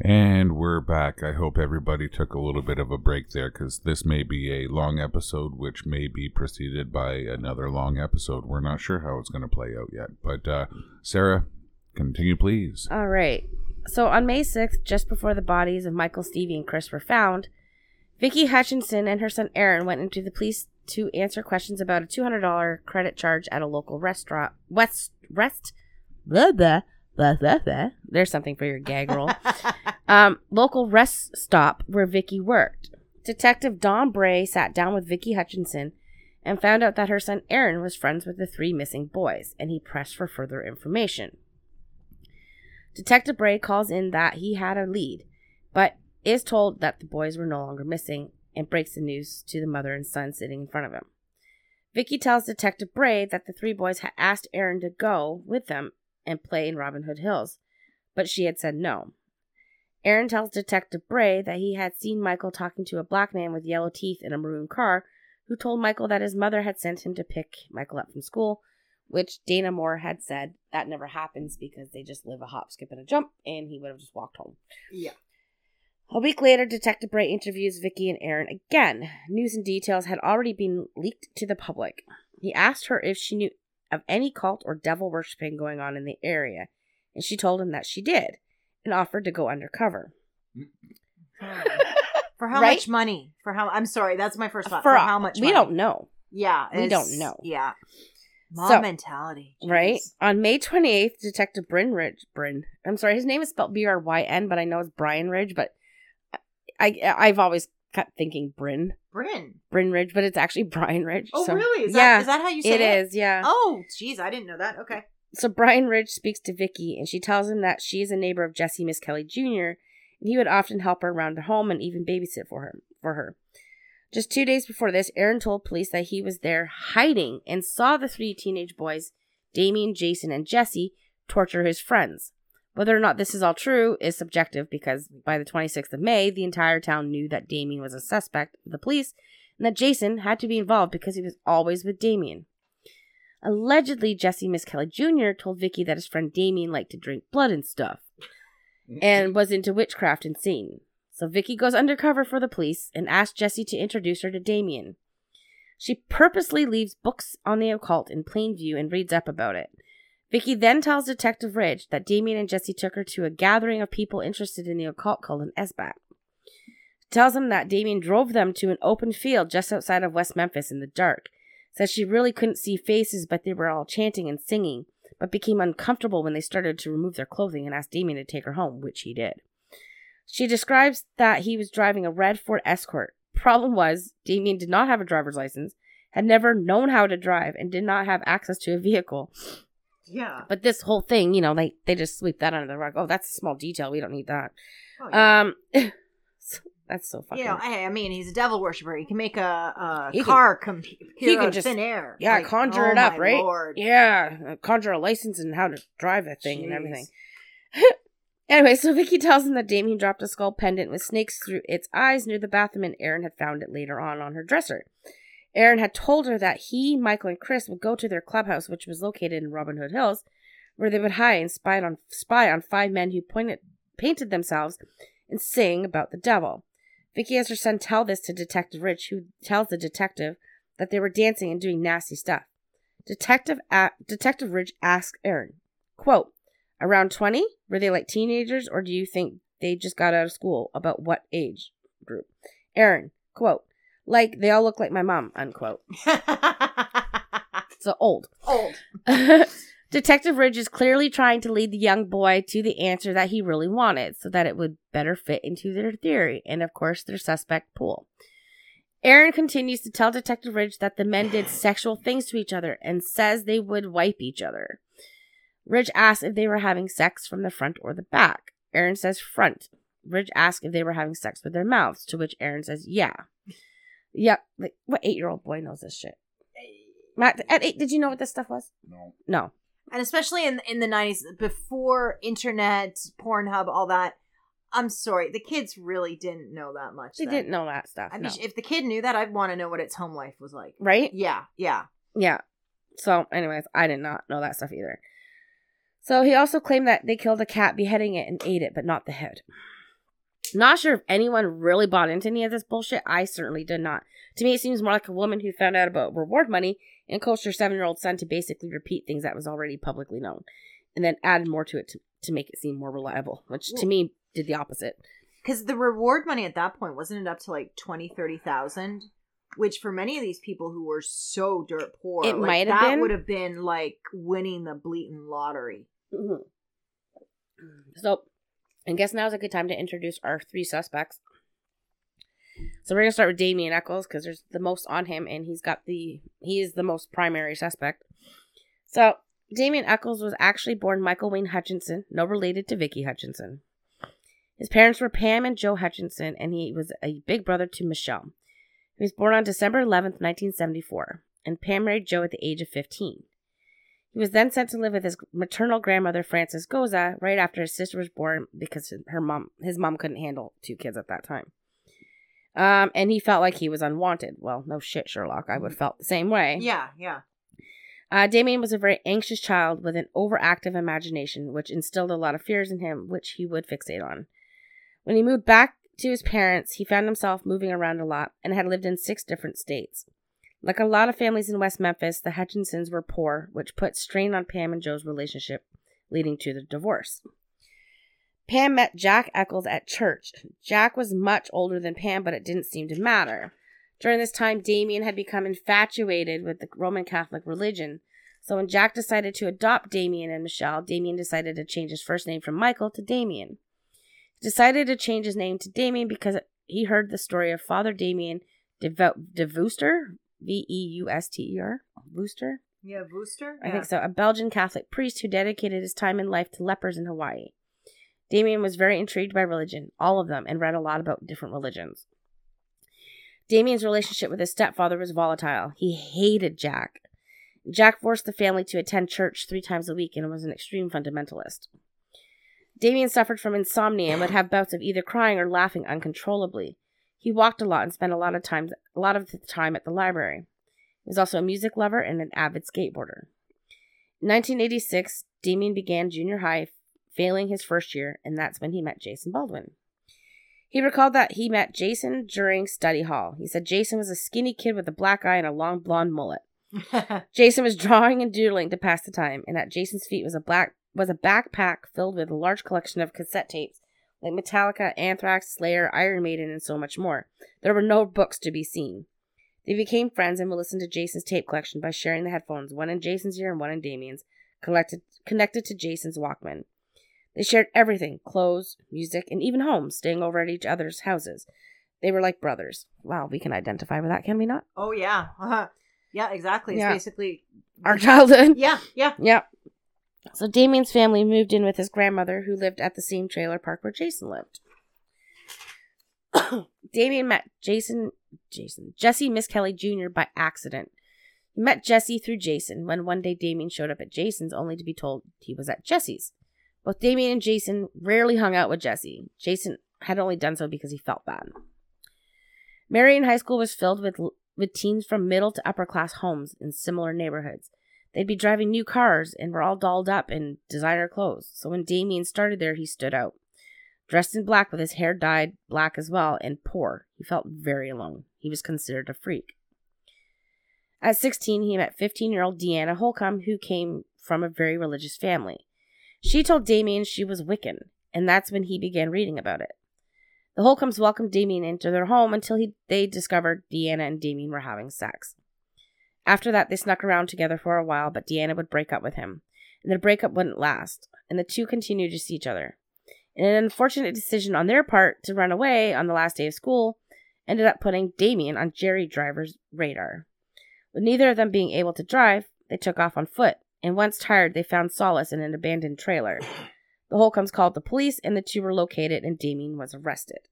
And we're back. I hope everybody took a little bit of a break there because this may be a long episode, which may be preceded by another long episode. We're not sure how it's going to play out yet. But, uh, Sarah, continue, please. All right. So on May 6th, just before the bodies of Michael, Stevie, and Chris were found, Vicky Hutchinson and her son Aaron went into the police to answer questions about a $200 credit charge at a local restaurant. West, rest, blah, blah, blah, blah, blah. There's something for your gag roll. <laughs> um, local rest stop where Vicky worked. Detective Don Bray sat down with Vicky Hutchinson and found out that her son Aaron was friends with the three missing boys, and he pressed for further information. Detective Bray calls in that he had a lead, but is told that the boys were no longer missing and breaks the news to the mother and son sitting in front of him. Vicky tells Detective Bray that the three boys had asked Aaron to go with them and play in Robin Hood Hills, but she had said no. Aaron tells Detective Bray that he had seen Michael talking to a black man with yellow teeth in a maroon car who told Michael that his mother had sent him to pick Michael up from school, which Dana Moore had said that never happens because they just live a hop, skip, and a jump, and he would have just walked home. Yeah. A week later, Detective Bray interviews Vicky and Aaron again. News and details had already been leaked to the public. He asked her if she knew of any cult or devil worshipping going on in the area, and she told him that she did and offered to go undercover. <laughs> For how Right? much money? For how? I'm sorry, that's my first uh, thought. For how much? Money. We money? don't know, Yeah, We it's- don't know. Yeah, mom So- mentality, right? On May 28th, Detective Bryn Ridge, Bryn, I'm sorry, his name is spelled B R Y N, but I know it's Brian Ridge, but I, I've always kept thinking Bryn, Bryn. Bryn Ridge, but it's actually <laughs> Brian Ridge. Oh, so- really? Is yeah, that is that how you say it? it is, yeah. Oh, jeez, I didn't know that. Okay. So Brian Ridge speaks to Vicky, and she tells him that she is a neighbor of Jesse Misskelley Jr., and he would often help her around the home and even babysit for her. For her. Just two days before this, Aaron told police that he was there hiding and saw the three teenage boys, Damien, Jason, and Jesse, torture his friends. Whether or not this is all true is subjective because by the 26th of May, the entire town knew that Damien was a suspect the police and that Jason had to be involved because he was always with Damien. Allegedly, Jesse Misskelley Jr. told Vicky that his friend Damien liked to drink blood and stuff and was into witchcraft and Satan. So Vicky goes undercover for the police and asks Jesse to introduce her to Damien. She purposely leaves books on the occult in plain view and reads up about it. Vicky then tells Detective Ridge that Damien and Jesse took her to a gathering of people interested in the occult called an Esbat. Tells him that Damien drove them to an open field just outside of West Memphis in the dark. Says she really couldn't see faces, but they were all chanting and singing, but became uncomfortable when they started to remove their clothing and asked Damien to take her home, which he did. She describes that he was driving a red Ford Escort. Problem was, Damien did not have a driver's license, had never known how to drive, and did not have access to a vehicle. Yeah. But this whole thing, you know, they they just sweep that under the rug. Oh, that's a small detail. We don't need that. Oh, yeah. Um, <laughs> that's so fucking. you know, hey, I mean, he's a devil worshiper. He can make a, a He can- car come he can just- thin air. yeah, Like, conjure oh it up, right? Lord. yeah, uh, conjure a license and how to drive that thing and everything. <laughs> anyway, so Vicky tells him that Damien dropped a skull pendant with snakes through its eyes near the bathroom, and Aaron had found it later on on her dresser. Aaron had told her that he, Michael, and Chris would go to their clubhouse, which was located in Robin Hood Hills, where they would hide and spy on spy on five men who pointed painted themselves and sing about the devil. Vicky has her son tell this to Detective Ridge, who tells the detective that they were dancing and doing nasty stuff. Detective a- Detective Ridge asks Aaron, quote, around 20? Were they like teenagers, or do you think they just got out of school? About what age group? Aaron, quote, like they all look like my mom, unquote. <laughs> So old. Old. <laughs> Detective Ridge is clearly trying to lead the young boy to the answer that he really wanted so that it would better fit into their theory and, of course, their suspect pool. Aaron continues to tell Detective Ridge that the men did <sighs> sexual things to each other and says they would wipe each other. Ridge asks if they were having sex from the front or the back. Aaron says front. Ridge asks if they were having sex with their mouths, to which Aaron says yeah. Yep. Like, what eight year old boy knows this shit? Matt, at eight, did you know what this stuff was? No. No. and especially in in the nineties, before internet, Pornhub, all that. I'm sorry, the kids really didn't know that much. They then. didn't know that stuff. I mean, if the kid knew that, I'd want to know what its home life was like. right? Yeah, yeah. Yeah. So, anyways, I did not know that stuff either. So he also claimed that they killed a cat, beheading it, and ate it, but not the head. Not sure if anyone really bought into any of this bullshit. I certainly did not. To me, it seems more like a woman who found out about reward money and coached her seven year old son to basically repeat things that was already publicly known, and then added more to it to, to make it seem more reliable, which to me did the opposite. Because the reward money at that point wasn't it up to like twenty, thirty thousand, which for many of these people who were so dirt poor, It like, might have that been. would have been like winning the bleating lottery. Mhm. So, I guess now is a good time to introduce our three suspects. So we're gonna start with Damien Echols because there's the most on him, and he's got the he is the most primary suspect. So Damien Echols was actually born Michael Wayne Hutchinson, no related to Vicky Hutchinson. His parents were Pam and Joe Hutchinson, and he was a big brother to Michelle. He was born on December 11th, 1974, and Pam married Joe at the age of 15. He was then sent to live with his maternal grandmother Frances Goza right after his sister was born because her mom his mom couldn't handle two kids at that time. Um, and he felt like he was unwanted. Well, no shit, Sherlock. I would have felt the same way. Yeah, yeah. Uh, Damien was a very anxious child with an overactive imagination, which instilled a lot of fears in him, which he would fixate on. When he moved back to his parents, he found himself moving around a lot and had lived in six different states. Like a lot of families in West Memphis, the Hutchinsons were poor, which put strain on Pam and Joe's relationship, leading to the divorce. Pam met Jack Echols at church. Jack was much older than Pam, but it didn't seem to matter. During this time, Damien had become infatuated with the Roman Catholic religion. So when Jack decided to adopt Damien and Michelle, Damien decided to change his first name from Michael to Damien. He decided to change his name to Damien because he heard the story of Father Damien de, Vo- de Veuster, V E U S T E R, Veuster, Yeah, Booster? I think so, a Belgian Catholic priest who dedicated his time and life to lepers in Hawaii. Damien was very intrigued by religion, all of them, and read a lot about different religions. Damien's relationship with his stepfather was volatile. He hated Jack. Jack forced the family to attend church three times a week and was an extreme fundamentalist. Damien suffered from insomnia and would have bouts of either crying or laughing uncontrollably. He walked a lot and spent a lot of time a lot of the time at the library. He was also a music lover and an avid skateboarder. In 1986, Damien began junior high, failing his first year, and that's when he met Jason Baldwin. He recalled that he met Jason during study hall. He said Jason was a skinny kid with a black eye and a long blonde mullet. <laughs> Jason was drawing and doodling to pass the time, and at Jason's feet was a black was a backpack filled with a large collection of cassette tapes like Metallica, Anthrax, Slayer, Iron Maiden, and so much more. There were no books to be seen. They became friends and would listen to Jason's tape collection by sharing the headphones, one in Jason's ear and one in Damien's, collected, connected to Jason's Walkman. They shared everything clothes, music, and even homes, staying over at each other's houses. They were like brothers. Wow, we can identify with that, can we not? Oh yeah. Uh-huh. <laughs> Yeah, exactly. It's basically Our childhood. Yeah, yeah. Yeah. So Damien's family moved in with his grandmother, who lived at the same trailer park where Jason lived. <coughs> Damien met Jason, Jason, Jesse Misskelley Jr. by accident. He met Jesse through Jason when one day Damien showed up at Jason's only to be told he was at Jesse's. Both Damien and Jason rarely hung out with Jesse. Jason had only done so because he felt bad. Marion High School was filled with with teens from middle to upper class homes in similar neighborhoods. They'd be driving new cars and were all dolled up in designer clothes. So when Damien started there, he stood out. Dressed in black with his hair dyed black as well and poor, he felt very alone. He was considered a freak. At 16, he met 15 year old Deanna Holcomb, who came from a very religious family. She told Damien she was Wiccan, and that's when he began reading about it. The Holcombs welcomed Damien into their home until he, they discovered Deanna and Damien were having sex. After that, they snuck around together for a while, but Deanna would break up with him, and their breakup wouldn't last, and the two continued to see each other. In an unfortunate decision on their part to run away on the last day of school, ended up putting Damien on Jerry Driver's radar. With neither of them being able to drive, they took off on foot, and once tired, they found solace in an abandoned trailer. The Holcombs called the police, and the two were located, and Damien was arrested.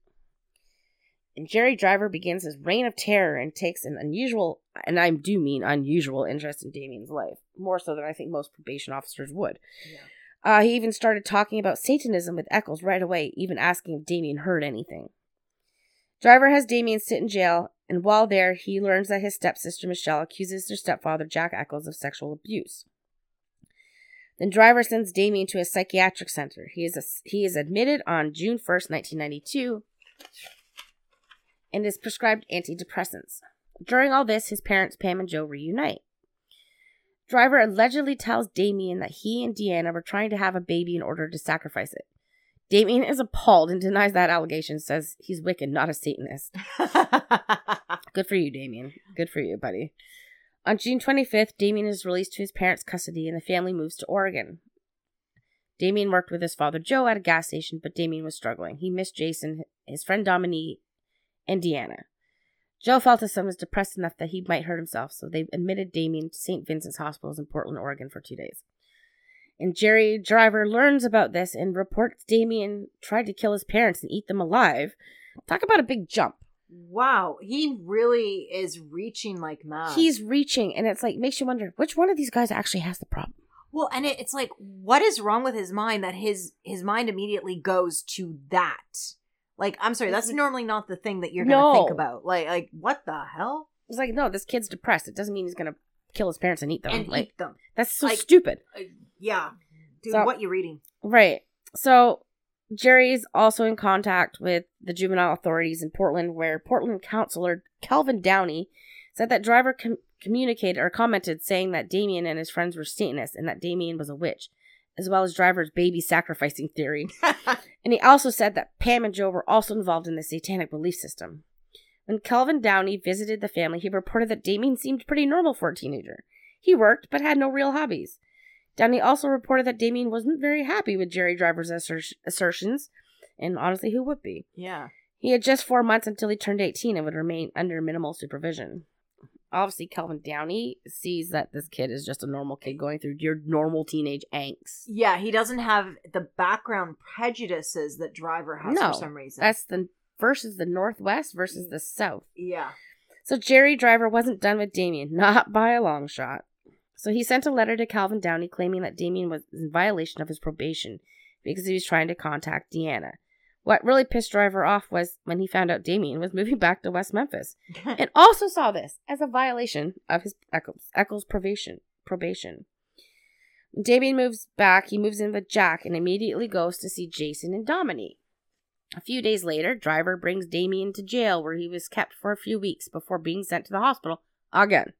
And Jerry Driver begins his reign of terror and takes an unusual, and I do mean unusual, interest in Damien's life, more so than I think most probation officers would. Uh, he even started talking about Satanism with Echols right away, even asking if Damien heard anything. Driver has Damien sit in jail, and while there, he learns that his stepsister Michelle accuses their stepfather Jack Echols of sexual abuse. Then Driver sends Damien to a psychiatric center. He is a, he is admitted on June first, nineteen ninety two, and is prescribed antidepressants. During all this, his parents Pam and Joe reunite. Driver allegedly tells Damien that he and Deanna were trying to have a baby in order to sacrifice it. Damien is appalled and denies that allegation, says he's Wiccan, not a Satanist. <laughs> Good for you, Damien. Good for you, buddy. On June 25th, Damien is released to his parents' custody and the family moves to Oregon. Damien worked with his father Joe at a gas station, but Damien was struggling. He missed Jason, his friend Dominique, and Deanna. Joe felt his son was depressed enough that he might hurt himself, so they admitted Damien to St. Vincent's Hospitals in Portland, Oregon for two days. And Jerry Driver learns about this and reports Damien tried to kill his parents and eat them alive. Talk about a big jump. wow, he really is reaching like mad. He's reaching, and it's like makes you wonder which one of these guys actually has the problem. well, and it, it's like, what is wrong with his mind that his his mind immediately goes to that? Like, I'm sorry, that's normally not the thing that you're gonna No. think about. Like, like what the hell? It's like no, this kid's depressed. It doesn't mean he's gonna kill his parents and eat them. and like eat them. that's so like- stupid. Uh, yeah, dude, So- what you reading? Right. So Jerry's also in contact with the juvenile authorities in Portland, where Portland counselor Calvin Downey said that Driver com- communicated or commented saying that Damien and his friends were Satanists and that Damien was a witch, as well as Driver's baby sacrificing theory. <laughs> And he also said that Pam and Joe were also involved in the satanic belief system. When Calvin Downey visited the family, he reported that Damien seemed pretty normal for a teenager. He worked, but had no real hobbies. Downey also reported that Damien wasn't very happy with Jerry Driver's asser- assertions, and honestly, who would be? yeah, He had just four months until he turned 18 and would remain under minimal supervision. Obviously, Calvin Downey sees that this kid is just a normal kid going through your normal teenage angst. yeah. He doesn't have the background prejudices that Driver has No, for some reason. That's the versus the Northwest versus the South. yeah. So Jerry Driver wasn't done with Damien, <laughs> not by a long shot. So he sent a letter to Calvin Downey claiming that Damien was in violation of his probation because he was trying to contact Deanna. What really pissed Driver off was when he found out Damien was moving back to West Memphis <laughs> and also saw this as a violation of his Echols, Echols probation. probation. When Damien moves back, he moves in with Jack and immediately goes to see Jason and Dominique. A few days later, Driver brings Damien to jail where he was kept for a few weeks before being sent to the hospital again.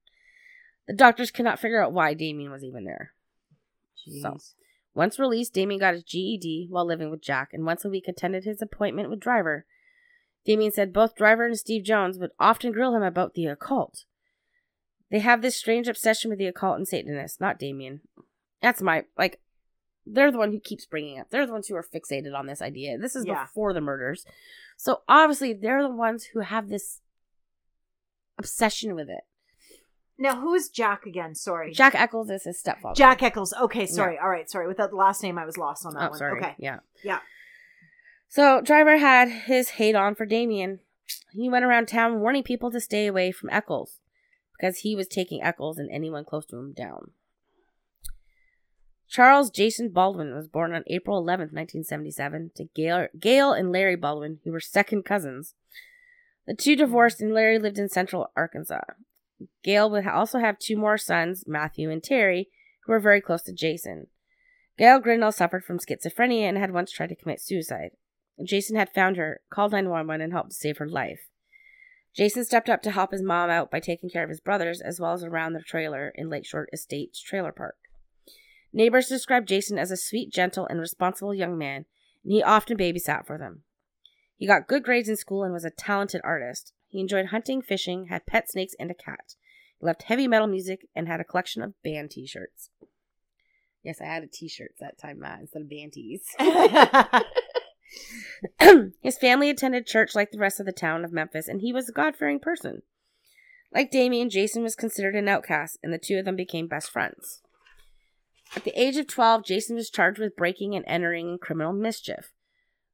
The doctors cannot figure out why Damien was even there. So, Jeez. Once released, Damien got his GED while living with Jack and once a week attended his appointment with Driver. Damien said both Driver and Steve Jones would often grill him about the occult. They have this strange obsession with the occult and Satanists, not Damien. That's my, like, they're the one who keeps bringing up. They're the ones who are fixated on this idea. This is Yeah. before the murders. So obviously they're the ones who have this obsession with it. Now, who is Jack again? Sorry. Jack Echols is his stepfather. Jack Echols. Okay, sorry. All right, sorry. Without the last name, I was lost on that Oh, one. sorry. Okay. Yeah. Yeah. So Driver had his hate on for Damien. He went around town warning people to stay away from Echols because he was taking Echols and anyone close to him down. Charles Jason Baldwin was born on April 11th, 1977, to Gail, Gail and Larry Baldwin, who were second cousins. The two divorced, and Larry lived in central Arkansas. Gail would also have two more sons, Matthew and Terry, who were very close to Jason. Gail Grinnell suffered from schizophrenia and had once tried to commit suicide. Jason had found her, called 911, and helped to save her life. Jason stepped up to help his mom out by taking care of his brothers as well as around their trailer in Lakeshore Estates trailer park. Neighbors described Jason as a sweet, gentle, and responsible young man, and he often babysat for them. He got good grades in school and was a talented artist. He enjoyed hunting, fishing, had pet snakes, and a cat. He loved heavy metal music and had a collection of band t shirts. Yes, I had a t shirt that time, Matt, instead of band tees. <laughs> His family attended church like the rest of the town of Memphis, and he was a God fearing person. Like Damien, Jason was considered an outcast, and the two of them became best friends. At the age of 12, Jason was charged with breaking and entering in criminal mischief.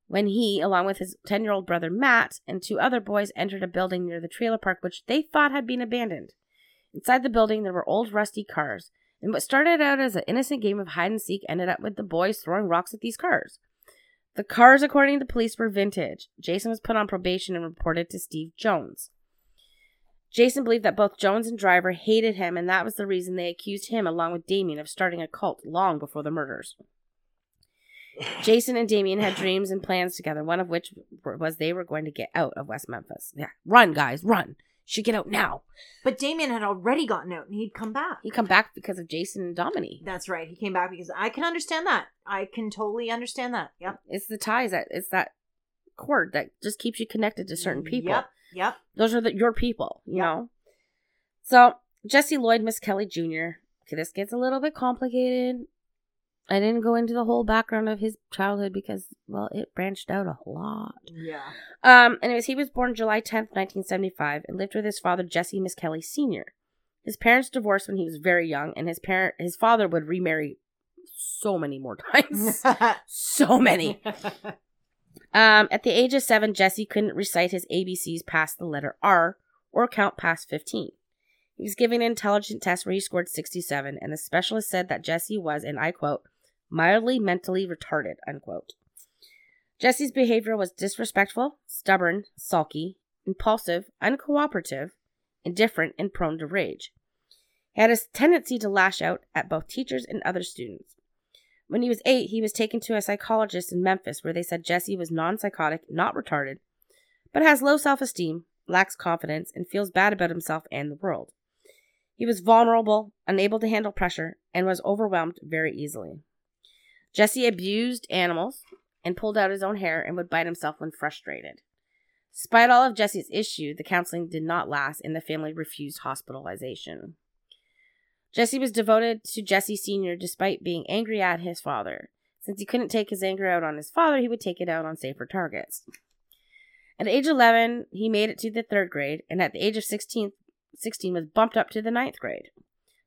When he, along with his 10 year old brother Matt and two other boys, entered a building near the trailer park which they thought had been abandoned. Inside the building, there were old rusty cars, and what started out as an innocent game of hide and seek ended up with the boys throwing rocks at these cars. The cars, according to the police, were vintage. Jason was put on probation and reported to Steve Jones. Jason believed that both Jones and Driver hated him, and that was the reason they accused him, along with Damien, of starting a cult long before the murders. Jason and Damien had dreams and plans together, one of which was they were going to get out of West Memphis. Yeah, run, guys, run. Should get out now. but Damien had already gotten out and he'd come back. He'd come back because of Jason and Dominique. That's right. He came back because I can understand that. I can totally understand that. Yep. It's the ties that it's that cord that just keeps you connected to certain mm, people. Yep. Yep. Those are the, your people, you Yep. know? So, Jesse Lloyd, Misskelley Jr. Okay, this gets a little bit complicated. I didn't go into the whole background of his childhood because, well, it branched out a lot. Yeah. Um, anyways, he was born July 10th, 1975, and lived with his father, Jesse Misskelley Sr. His parents divorced when he was very young, and his parent, his father would remarry so many more times. <laughs> so many. <laughs> Um, at the age of seven, Jesse couldn't recite his ABCs past the letter R or count past 15. He was given an intelligent test where he scored 67, and the specialist said that Jesse was, and I quote, mildly mentally retarded, unquote. Jesse's behavior was disrespectful, stubborn, sulky, impulsive, uncooperative, indifferent, and prone to rage. He had a tendency to lash out at both teachers and other students. When he was eight, he was taken to a psychologist in Memphis where they said Jesse was non psychotic, not retarded, but has low self esteem, lacks confidence, and feels bad about himself and the world. He was vulnerable, unable to handle pressure, and was overwhelmed very easily. Jesse abused animals and pulled out his own hair and would bite himself when frustrated. Despite all of Jesse's issue, the counseling did not last and the family refused hospitalization. Jesse was devoted to Jesse Sr. despite being angry at his father. Since he couldn't take his anger out on his father, he would take it out on safer targets. At age 11, he made it to the third grade, and at the age of 16, 16 was bumped up to the ninth grade.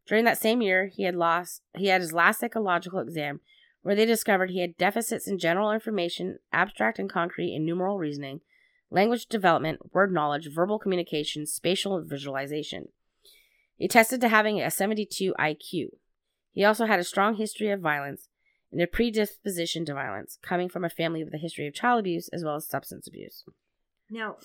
During that same year, he had lost he had his last psychological exam, where they discovered he had deficits in general information, abstract and concrete and numeral reasoning, language development, word knowledge, verbal communication, spatial visualization. He tested to having a 72 IQ. He also had a strong history of violence and a predisposition to violence, coming from a family with a history of child abuse as well as substance abuse. Now,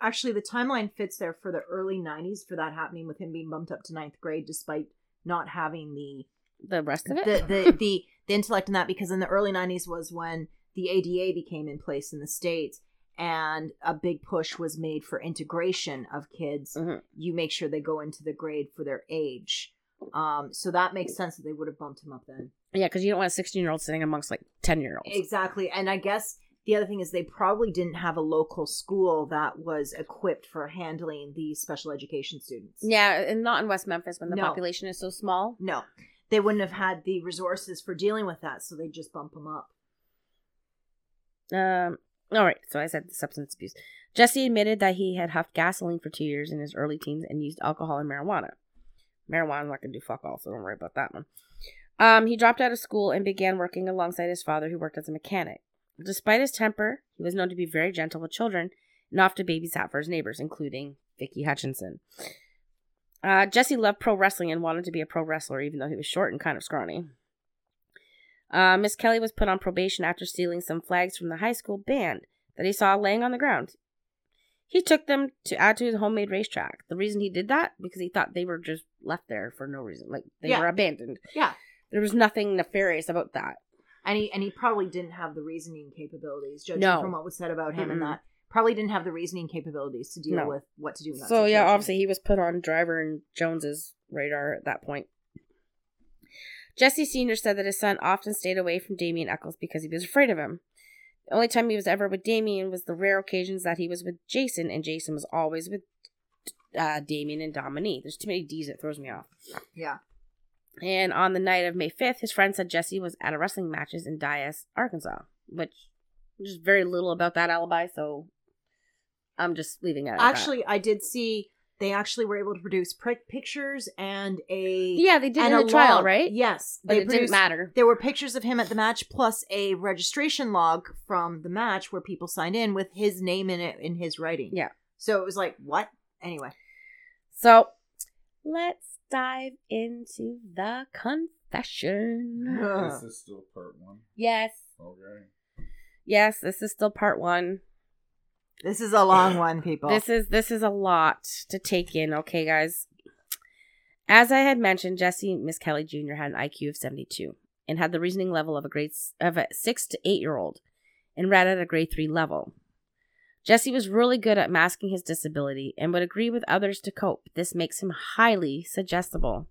actually, the timeline fits there for the early 90s for that happening with him being bumped up to ninth grade despite not having the The rest of it? the, <laughs> the, the, the intellect in that because in the early 90s was when the ADA became in place in the States and a big push was made for integration of kids. Mhm. You make sure they go into the grade for their age. Um, so that makes sense that they would have bumped him up then. Yeah, because you don't want a 16 year old sitting amongst like 10 year olds. Exactly. And I guess the other thing is they probably didn't have a local school that was equipped for handling these special education students. Yeah, and not in West Memphis when the No. population is so small. No. They wouldn't have had the resources for dealing with that, so they just bump them up. Um. All right. So I said substance abuse. Jesse admitted that he had huffed gasoline for two years in his early teens and used alcohol and marijuana. Marijuana not gonna do fuck all, so don't worry about that one. Um, he dropped out of school and began working alongside his father, who worked as a mechanic. Despite his temper, he was known to be very gentle with children and often babysat for his neighbors, including Vicky Hutchinson. Uh, Jesse loved pro wrestling and wanted to be a pro wrestler, even though he was short and kind of scrawny. Uh, Misskelley was put on probation after stealing some flags from the high school band that he saw laying on the ground. He took them to add to his homemade racetrack. The reason he did that because he thought they were just left there for no reason, like they Yeah. were abandoned. Yeah. There was nothing nefarious about that. And he and he probably didn't have the reasoning capabilities, judging No. from what was said about him and Mm-mm. that. Probably didn't have the reasoning capabilities to deal No. with what to do So yeah, obviously he was put on Driver and Jones's radar at that point. Jesse Sr. said that his son often stayed away from Damien Echols because he was afraid of him. The only time he was ever with Damien was the rare occasions that he was with Jason, and Jason was always with uh, Damien and Dominique. There's too many D's that throws me off. Yeah. And on the night of May 5th, his friend said Jesse was at a wrestling matches in Dyess, Arkansas, which there's very little about that alibi, so I'm just leaving it at that. Actually, I did see they actually were able to produce prick pictures and a Yeah, they did and in a the trial, log. right? Yes, But they it didn't matter. There were pictures of him at the match plus a registration log from the match where people signed in with his name in it in his writing. Yeah. So it was like, what? Anyway. So let's dive into the confession. Ugh. is still part one. Yes. Okay. Yes, this is still part one. This is a long one, people. This is this is a lot to take in, okay, guys. As I had mentioned, Jesse Misskelley Jr. had an IQ of 72 and had the reasoning level of a grade of a six to eight year old and read at a grade three level. Jesse was really good at masking his disability and would agree with others to cope. This makes him highly suggestible.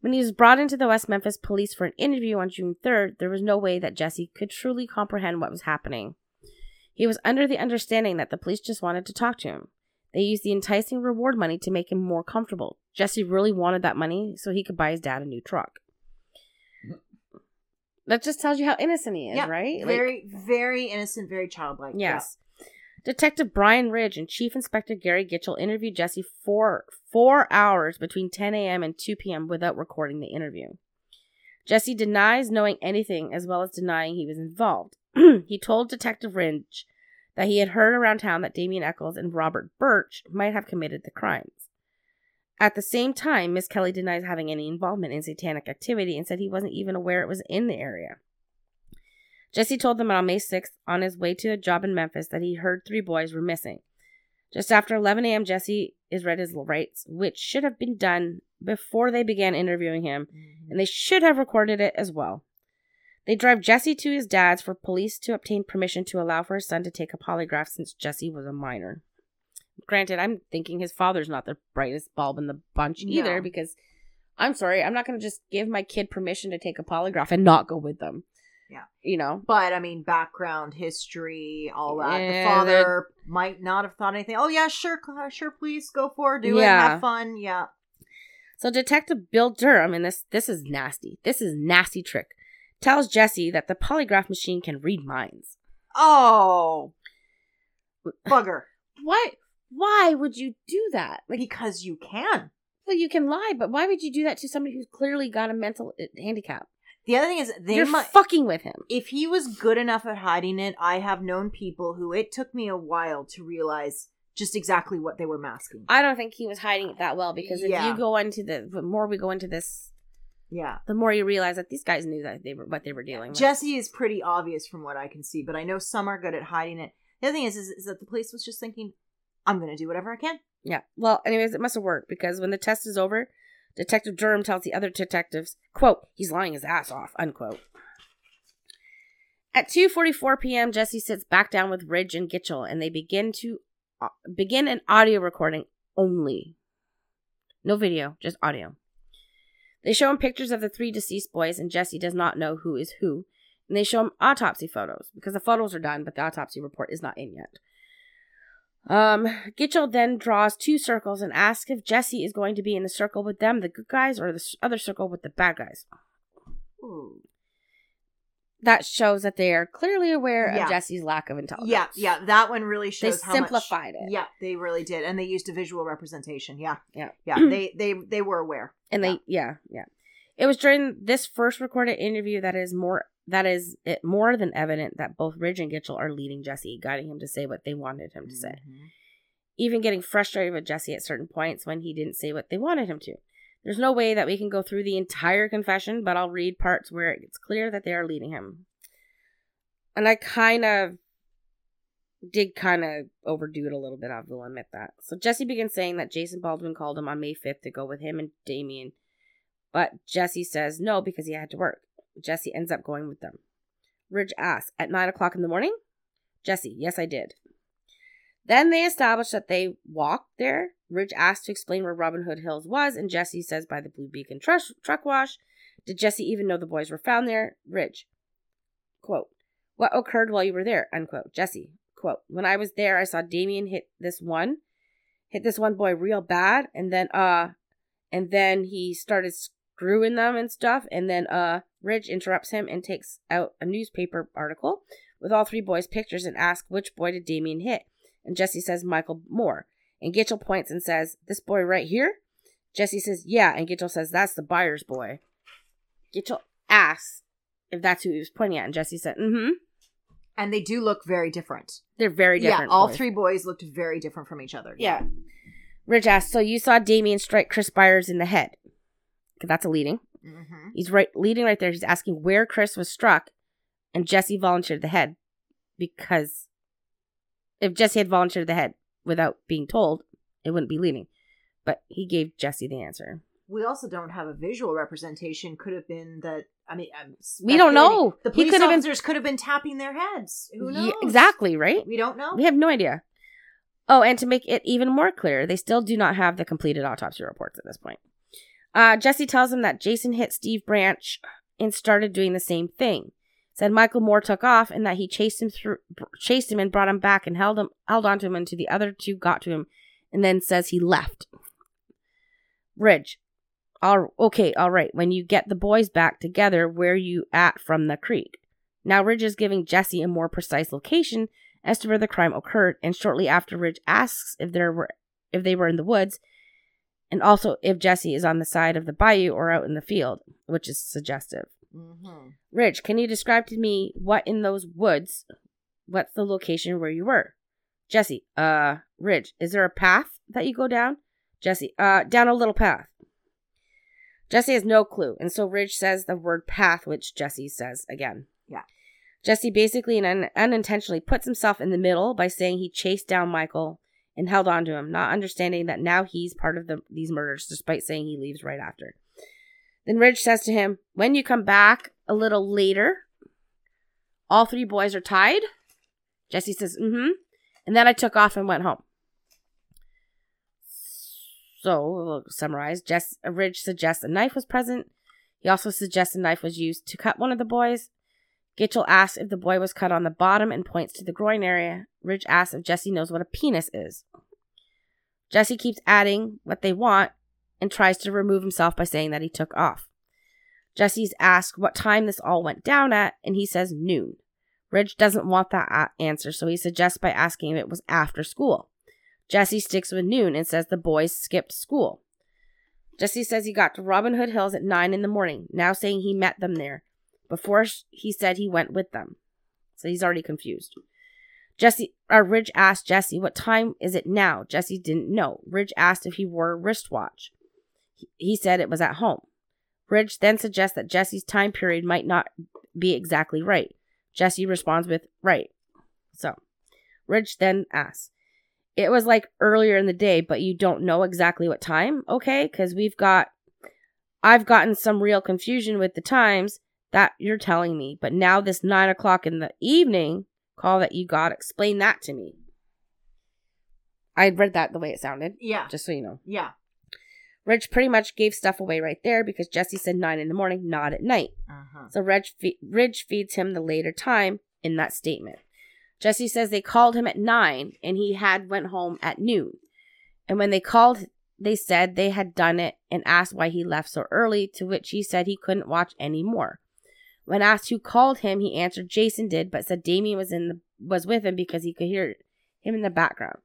When he was brought into the West Memphis police for an interview on June 3rd, there was no way that Jesse could truly comprehend what was happening. He was under the understanding that the police just wanted to talk to him. They used the enticing reward money to make him more comfortable. Jesse really wanted that money so he could buy his dad a new truck. That just tells you how innocent he is, Yeah, right? Like- very, very innocent, very childlike. Yes. Detective Brian Ridge and Chief Inspector Gary Gitchell interviewed Jesse for four hours between 10 a.m. and 2 p.m. without recording the interview. Jesse denies knowing anything as well as denying he was involved. <clears throat> he told Detective Ridge that he had heard around town that Damien Echols and Robert Birch might have committed the crimes. At the same time, Misskelley denies having any involvement in satanic activity and said he wasn't even aware it was in the area. Jesse told them on May 6th, on his way to a job in Memphis, that he heard three boys were missing. Just after 11 a.m., Jesse is read his rights, which should have been done before they began interviewing him, Mhm. and they should have recorded it as well. They drive Jesse to his dad's for police to obtain permission to allow for his son to take a polygraph since Jesse was a minor. Granted, I'm thinking his father's not the brightest bulb in the bunch either No. because I'm sorry, I'm not going to just give my kid permission to take a polygraph and not go with them. Yeah. You know? But I mean, background, history, all that. Yeah, the father might not have thought anything. Oh yeah, sure, sure, please go for it, do it, have fun. Yeah. So Detective Bill Durham, and this this is nasty. This is nasty trick. Tells Jesse that the polygraph machine can read minds. Oh, bugger. <laughs> Why? Why would you do that? Like, Because you can. well, you can lie, but why would you do that to somebody who's clearly got a mental uh, handicap? The other thing is, they You're might. fucking with him. if he was good enough at hiding it, I have known people who it took me a while to realize just exactly what they were masking. I don't think he was hiding it that well because if Yeah. you go into the, the more we go into this, Yeah. the more you realize that these guys knew that they were what they were dealing with. Jesse is pretty obvious from what I can see, but I know some are good at hiding it. The other thing is, is, is that the police was just thinking, I'm going to do whatever I can. Yeah. Well, anyways, it must have worked because when the test is over, Detective Durham tells the other detectives, quote, he's lying his ass off, unquote. At 2:44 p.m., Jesse sits back down with Ridge and Gitchell and they begin to uh, begin an audio recording only. No video, just audio. They show him pictures of the three deceased boys and Jesse does not know who is who. And they show him autopsy photos because the photos are done but the autopsy report is not in yet. Um, Gitchell then draws two circles and asks if Jesse is going to be in the circle with them, the good guys, or the other circle with the bad guys. Ooh. That shows that they are clearly aware Yeah. of Jesse's lack of intelligence. Yeah, yeah, that one really shows how much- simplified it. Yeah, they really did, and they used a visual representation. Yeah, Yeah. yeah. <clears throat> they they they were aware. And they yeah. yeah it was during this first recorded interview that is more that is it more than evident that both ridge and gitchell are leading jesse guiding him to say what they wanted him to say. Mhm. even getting frustrated with jesse at certain points when he didn't say what they wanted him to. There's no way that we can go through the entire confession but i'll read parts where it's clear that they are leading him. And i kind of did kind of overdo it a little bit i will admit that so jesse begins saying that jason baldwin called him on may 5th to go with him and damien but Jesse says no because he had to work. Jesse ends up going with them. Ridge asks, At nine o'clock in the morning? Jesse, yes, I did. Then they establish that they walked there. Ridge asks to explain where Robin Hood Hills was, and Jesse says by the Blue Beacon truck wash. Did Jesse even know the boys were found there? Ridge, quote, What occurred while you were there? Unquote. Jesse, quote, When I was there, I saw Damien hit this one, hit this one boy real bad, and then, uh, and then he started screwing them and stuff and then uh ridge interrupts him and takes out a newspaper article with all three boys pictures and asks which boy did damien hit. And jesse says michael moore. And gitchell points and says this boy right here? Jesse says yeah. And gitchell says that's the Byers' boy. Gitchell asks if that's who he was pointing at. And jesse said mm-hmm And they do look very different. they're very different Yeah, all boys. three boys looked very different from each other. Yeah. Ridge asks, so you saw Damien strike Chris Byers in the head. That's a leading. hmm He's right leading right there. He's asking where Chris was struck, and Jesse volunteered the head because if Jesse had volunteered the head without being told, it wouldn't be leading. But he gave Jesse the answer. We also don't have a visual representation. Could have been that. I mean, I'm We don't know. The He police could have been- officers could have been tapping their heads. Who knows? Yeah, exactly, right? We don't know. We have no idea. Oh, and to make it even more clear, they still do not have the completed autopsy reports at this point. Uh, Jesse tells him that Jason hit Steve Branch and started doing the same thing. Said Michael Moore took off and that he chased him through, chased him and brought him back and held him, held onto him until the other two got to him, and then says he left. Ridge, all okay, all right. When you get the boys back together, where you at from the creek? Now Ridge is giving Jesse a more precise location as to where the crime occurred, and shortly after Ridge asks if there were if they were in the woods, and also if Jesse is on the side of the bayou or out in the field, which is suggestive. hmm Ridge, can you describe to me what in those woods? What's the location where you were? Jesse, uh, Ridge, is there a path that you go down? Jesse, uh, down a little path. Jesse has no clue, and so Ridge says the word path, which Jesse says again. Yeah. Jesse basically and un- unintentionally puts himself in the middle by saying he chased down Michael and held on to him, not understanding that now he's part of the, these murders, despite saying he leaves right after. Then Ridge says to him, When you come back a little later, all three boys are tied. Jesse says, Mm hmm. And then I took off and went home. So, we'll summarize. Jess, uh, Ridge suggests a knife was present. He also suggests a knife was used to cut one of the boys. Gitchell asks if the boy was cut on the bottom and points to the groin area. Ridge asks if Jesse knows what a penis is. Jesse keeps adding what they want and tries to remove himself by saying that he took off. Jesse's asked what time this all went down at, and he says noon. Ridge doesn't want that answer, so he suggests by asking if it was after school. Jesse sticks with noon and says the boys skipped school. Jesse says he got to Robin Hood Hills at 9 in the morning, now saying he met them there. Before he said he went with them. So he's already confused. Jesse or Ridge asked Jesse, What time is it now? Jesse didn't know. Ridge asked if he wore a wristwatch. He said it was at home. Ridge then suggests that Jesse's time period might not be exactly right. Jesse responds with, Right. So, Ridge then asks, It was like earlier in the day, but you don't know exactly what time? Okay, because we've got, I've gotten some real confusion with the times that you're telling me, but now this nine o'clock in the evening call that you got, explain that to me. I read that the way it sounded, Yeah. just so you know. Yeah. Ridge pretty much gave stuff away right there because Jesse said nine in the morning, not at night. Uh-huh. So Ridge, fe- Ridge feeds him the later time in that statement. Jesse says they called him at 9 and he had went home at noon. And when they called, they said they had done it and asked why he left so early, to which he said he couldn't watch any more. When asked who called him, he answered Jason did, but said Damien was in the was with him because he could hear him in the background.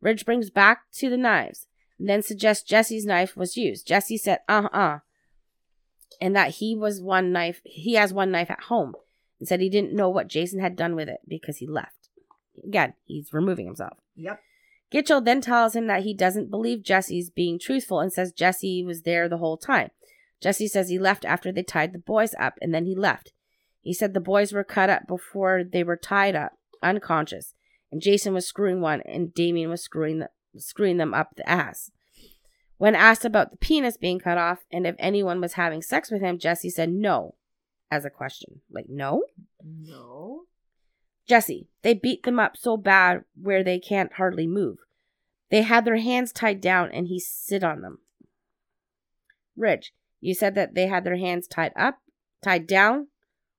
Ridge brings back to the knives, and then suggests Jesse's knife was used. Jesse said, "Uh uh," and that he was one knife. He has one knife at home, and said he didn't know what Jason had done with it because he left. Again, he's removing himself. Yep. Gitchell then tells him that he doesn't believe Jesse's being truthful and says Jesse was there the whole time. Jesse says he left after they tied the boys up and then he left. He said the boys were cut up before they were tied up, unconscious, and Jason was screwing one and Damien was screwing the, screwing them up the ass. When asked about the penis being cut off and if anyone was having sex with him, Jesse said no as a question. Like, no? No. Jesse, they beat them up so bad where they can't hardly move. They had their hands tied down and he sit on them. Ridge, you said that they had their hands tied up, tied down?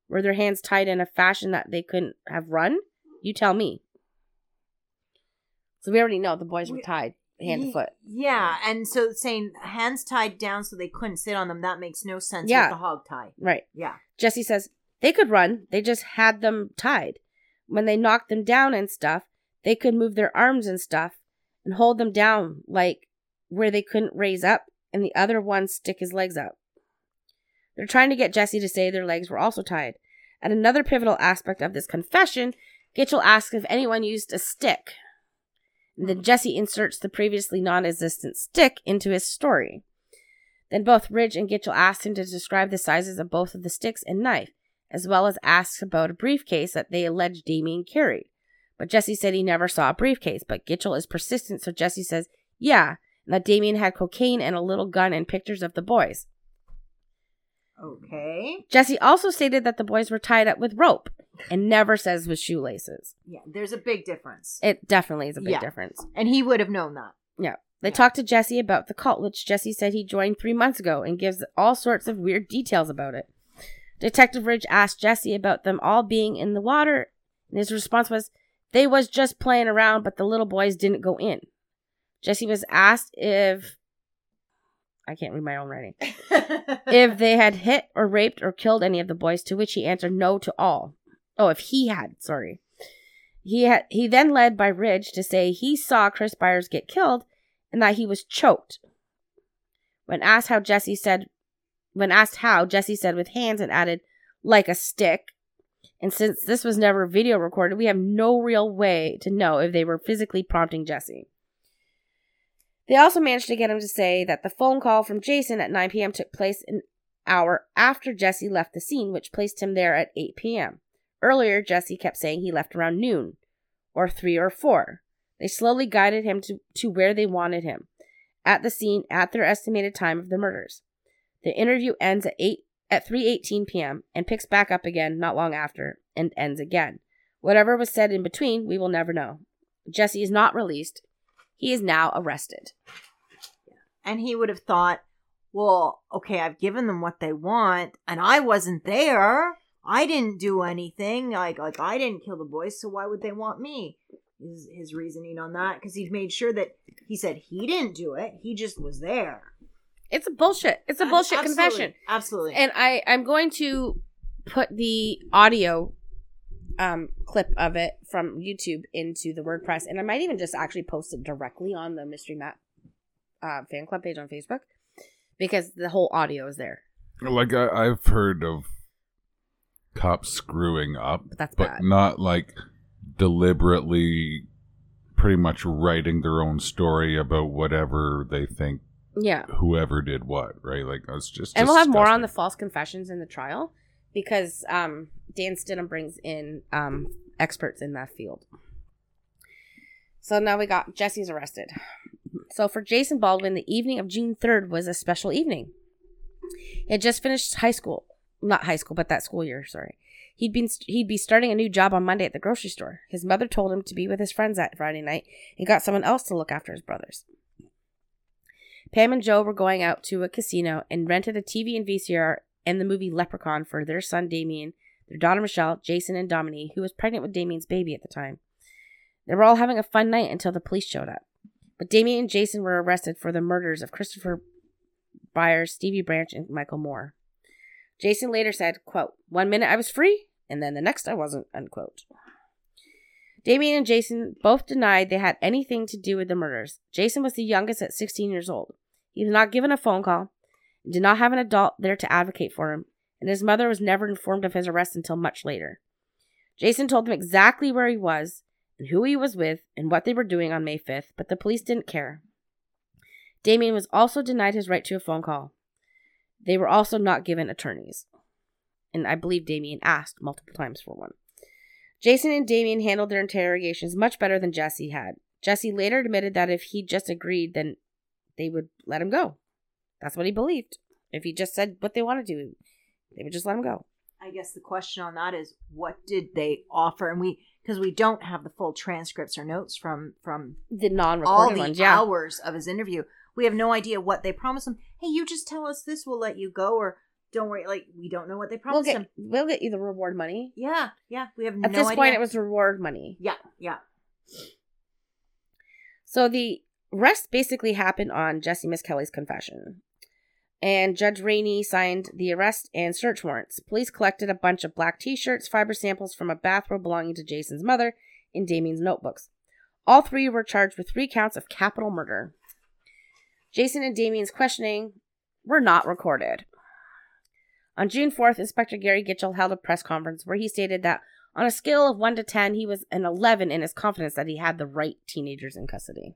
Were their hands tied in a fashion that they couldn't have run? You tell me. So we already know the boys were tied hand to foot. Yeah, and so saying hands tied down so they couldn't sit on them, that makes no sense Yeah. with the hog tie. Right. Yeah. Jesse says they could run, they just had them tied. When they knocked them down and stuff, they could move their arms and stuff and hold them down like where they couldn't raise up and the other one stick his legs up. They're trying to get Jesse to say their legs were also tied. At another pivotal aspect of this confession, Gitchell asks if anyone used a stick. And then Jesse inserts the previously non existent stick into his story. Then both Ridge and Gitchell asked him to describe the sizes of both of the sticks and knife, as well as asks about a briefcase that they alleged Damien carried. But Jesse said he never saw a briefcase, but Gitchell is persistent, so Jesse says, yeah, and that Damien had cocaine and a little gun and pictures of the boys. Okay. Jesse also stated that the boys were tied up with rope and never says with shoelaces. Yeah, there's a big difference. It definitely is a big Yeah. difference. And he would have known that. Yeah. They Yeah. talked to Jesse about the cult, which Jesse said he joined three months ago and gives all sorts of weird details about it. Detective Ridge asked Jesse about them all being in the water, and his response was, They was just playing around, but the little boys didn't go in. Jesse was asked if I can't read my own writing. <laughs> if they had hit or raped or killed any of the boys, to which he answered no to all. Oh, if he had, sorry. He had he then led by Ridge to say he saw Chris Byers get killed and that he was choked. When asked how Jesse said when asked how, Jesse said with hands and added, like a stick. And since this was never video recorded, we have no real way to know if they were physically prompting Jesse. They also managed to get him to say that the phone call from Jason at 9 p.m. took place an hour after Jesse left the scene, which placed him there at 8 p.m. Earlier, Jesse kept saying he left around noon, or 3 or 4. They slowly guided him to, to where they wanted him, at the scene at their estimated time of the murders. The interview ends at 8 at 3:18 p.m. and picks back up again not long after and ends again. Whatever was said in between, we will never know. Jesse is not released. He is now arrested. and he would have thought, well, okay, I've given them what they want, and I wasn't there. I didn't do anything. Like, like I didn't kill the boys, so why would they want me? Is his reasoning on that? Because he'd made sure that he said he didn't do it. He just was there. It's a bullshit. It's a bullshit Absolutely. confession. Absolutely. And I I'm going to put the audio um clip of it from YouTube into the WordPress and I might even just actually post it directly on the Mystery Map uh, fan club page on Facebook because the whole audio is there. Like I, I've heard of cops screwing up, But that's but bad. not like deliberately, pretty much writing their own story about whatever they think Yeah. whoever did what. Right? Like that's just. and we'll have more on the false confessions in the trial because um, Dan Stidham brings in um, experts in that field. So now we got Jesse's arrested. So for Jason Baldwin, the evening of June 3rd was a special evening. He had just finished high school. Not high school, but that school year, sorry. He'd been he'd be starting a new job on Monday at the grocery store. His mother told him to be with his friends that Friday night and got someone else to look after his brothers. Pam and Joe were going out to a casino and rented a TV and VCR and the movie Leprechaun for their son Damien, their daughter Michelle, Jason, and Dominique, who was pregnant with Damien's baby at the time. They were all having a fun night until the police showed up. But Damien and Jason were arrested for the murders of Christopher Byers, Stevie Branch, and Michael Moore. Jason later said, quote, One minute I was free, and then the next I wasn't, unquote. Damien and Jason both denied they had anything to do with the murders. Jason was the youngest at 16 years old. He was not given a phone call, and did not have an adult there to advocate for him, and his mother was never informed of his arrest until much later. Jason told them exactly where he was and who he was with and what they were doing on May 5th, but the police didn't care. Damien was also denied his right to a phone call. They were also not given attorneys. And I believe Damien asked multiple times for one. Jason and Damien handled their interrogations much better than Jesse had. Jesse later admitted that if he just agreed, then they would let him go. That's what he believed. If he just said what they wanted to, do, they would just let him go. I guess the question on that is what did they offer? And we because we don't have the full transcripts or notes from from The non all the ones, yeah. hours of his interview. We have no idea what they promised him. Hey, you just tell us this, we'll let you go, or don't worry. Like we don't know what they We'll promised get him. we'll get you the reward money. Yeah, yeah. We have At no this idea. point, it was reward money. yeah, yeah. So the arrest basically happened on Jesse Misskelley's confession. And Judge Rainey signed the arrest and search warrants. Police collected a bunch of black t shirts, fiber samples from a bathrobe belonging to Jason's mother, and Damien's notebooks. All three were charged with three counts of capital murder. Jason and Damien's questioning were not recorded. On June 4th, Inspector Gary Gitchell held a press conference where he stated that on a scale of 1 to 10, he was an 11 in his confidence that he had the right teenagers in custody.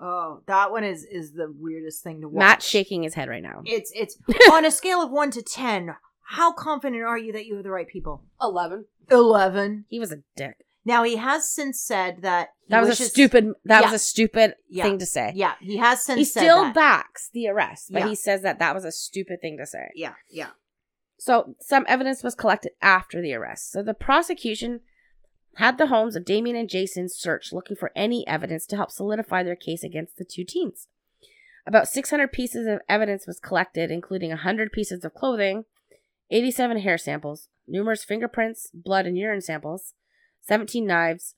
Oh, that one is is the weirdest thing to watch. Matt's shaking his head right now. It's it's <laughs> on a scale of one to ten. How confident are you that you have the right people? 11. Eleven. He was a dick. Now he has since said that he That was a stupid that Yeah. was a stupid Yeah. thing to say. Yeah, he has since he said still that. backs the arrest, but Yeah. he says that that was a stupid thing to say. Yeah, yeah. So some evidence was collected after the arrest. So the prosecution had the homes of Damien and Jason searched, looking for any evidence to help solidify their case against the two teens. About 600 pieces of evidence was collected, including 100 pieces of clothing, 87 hair samples, numerous fingerprints, blood and urine samples, 17 knives,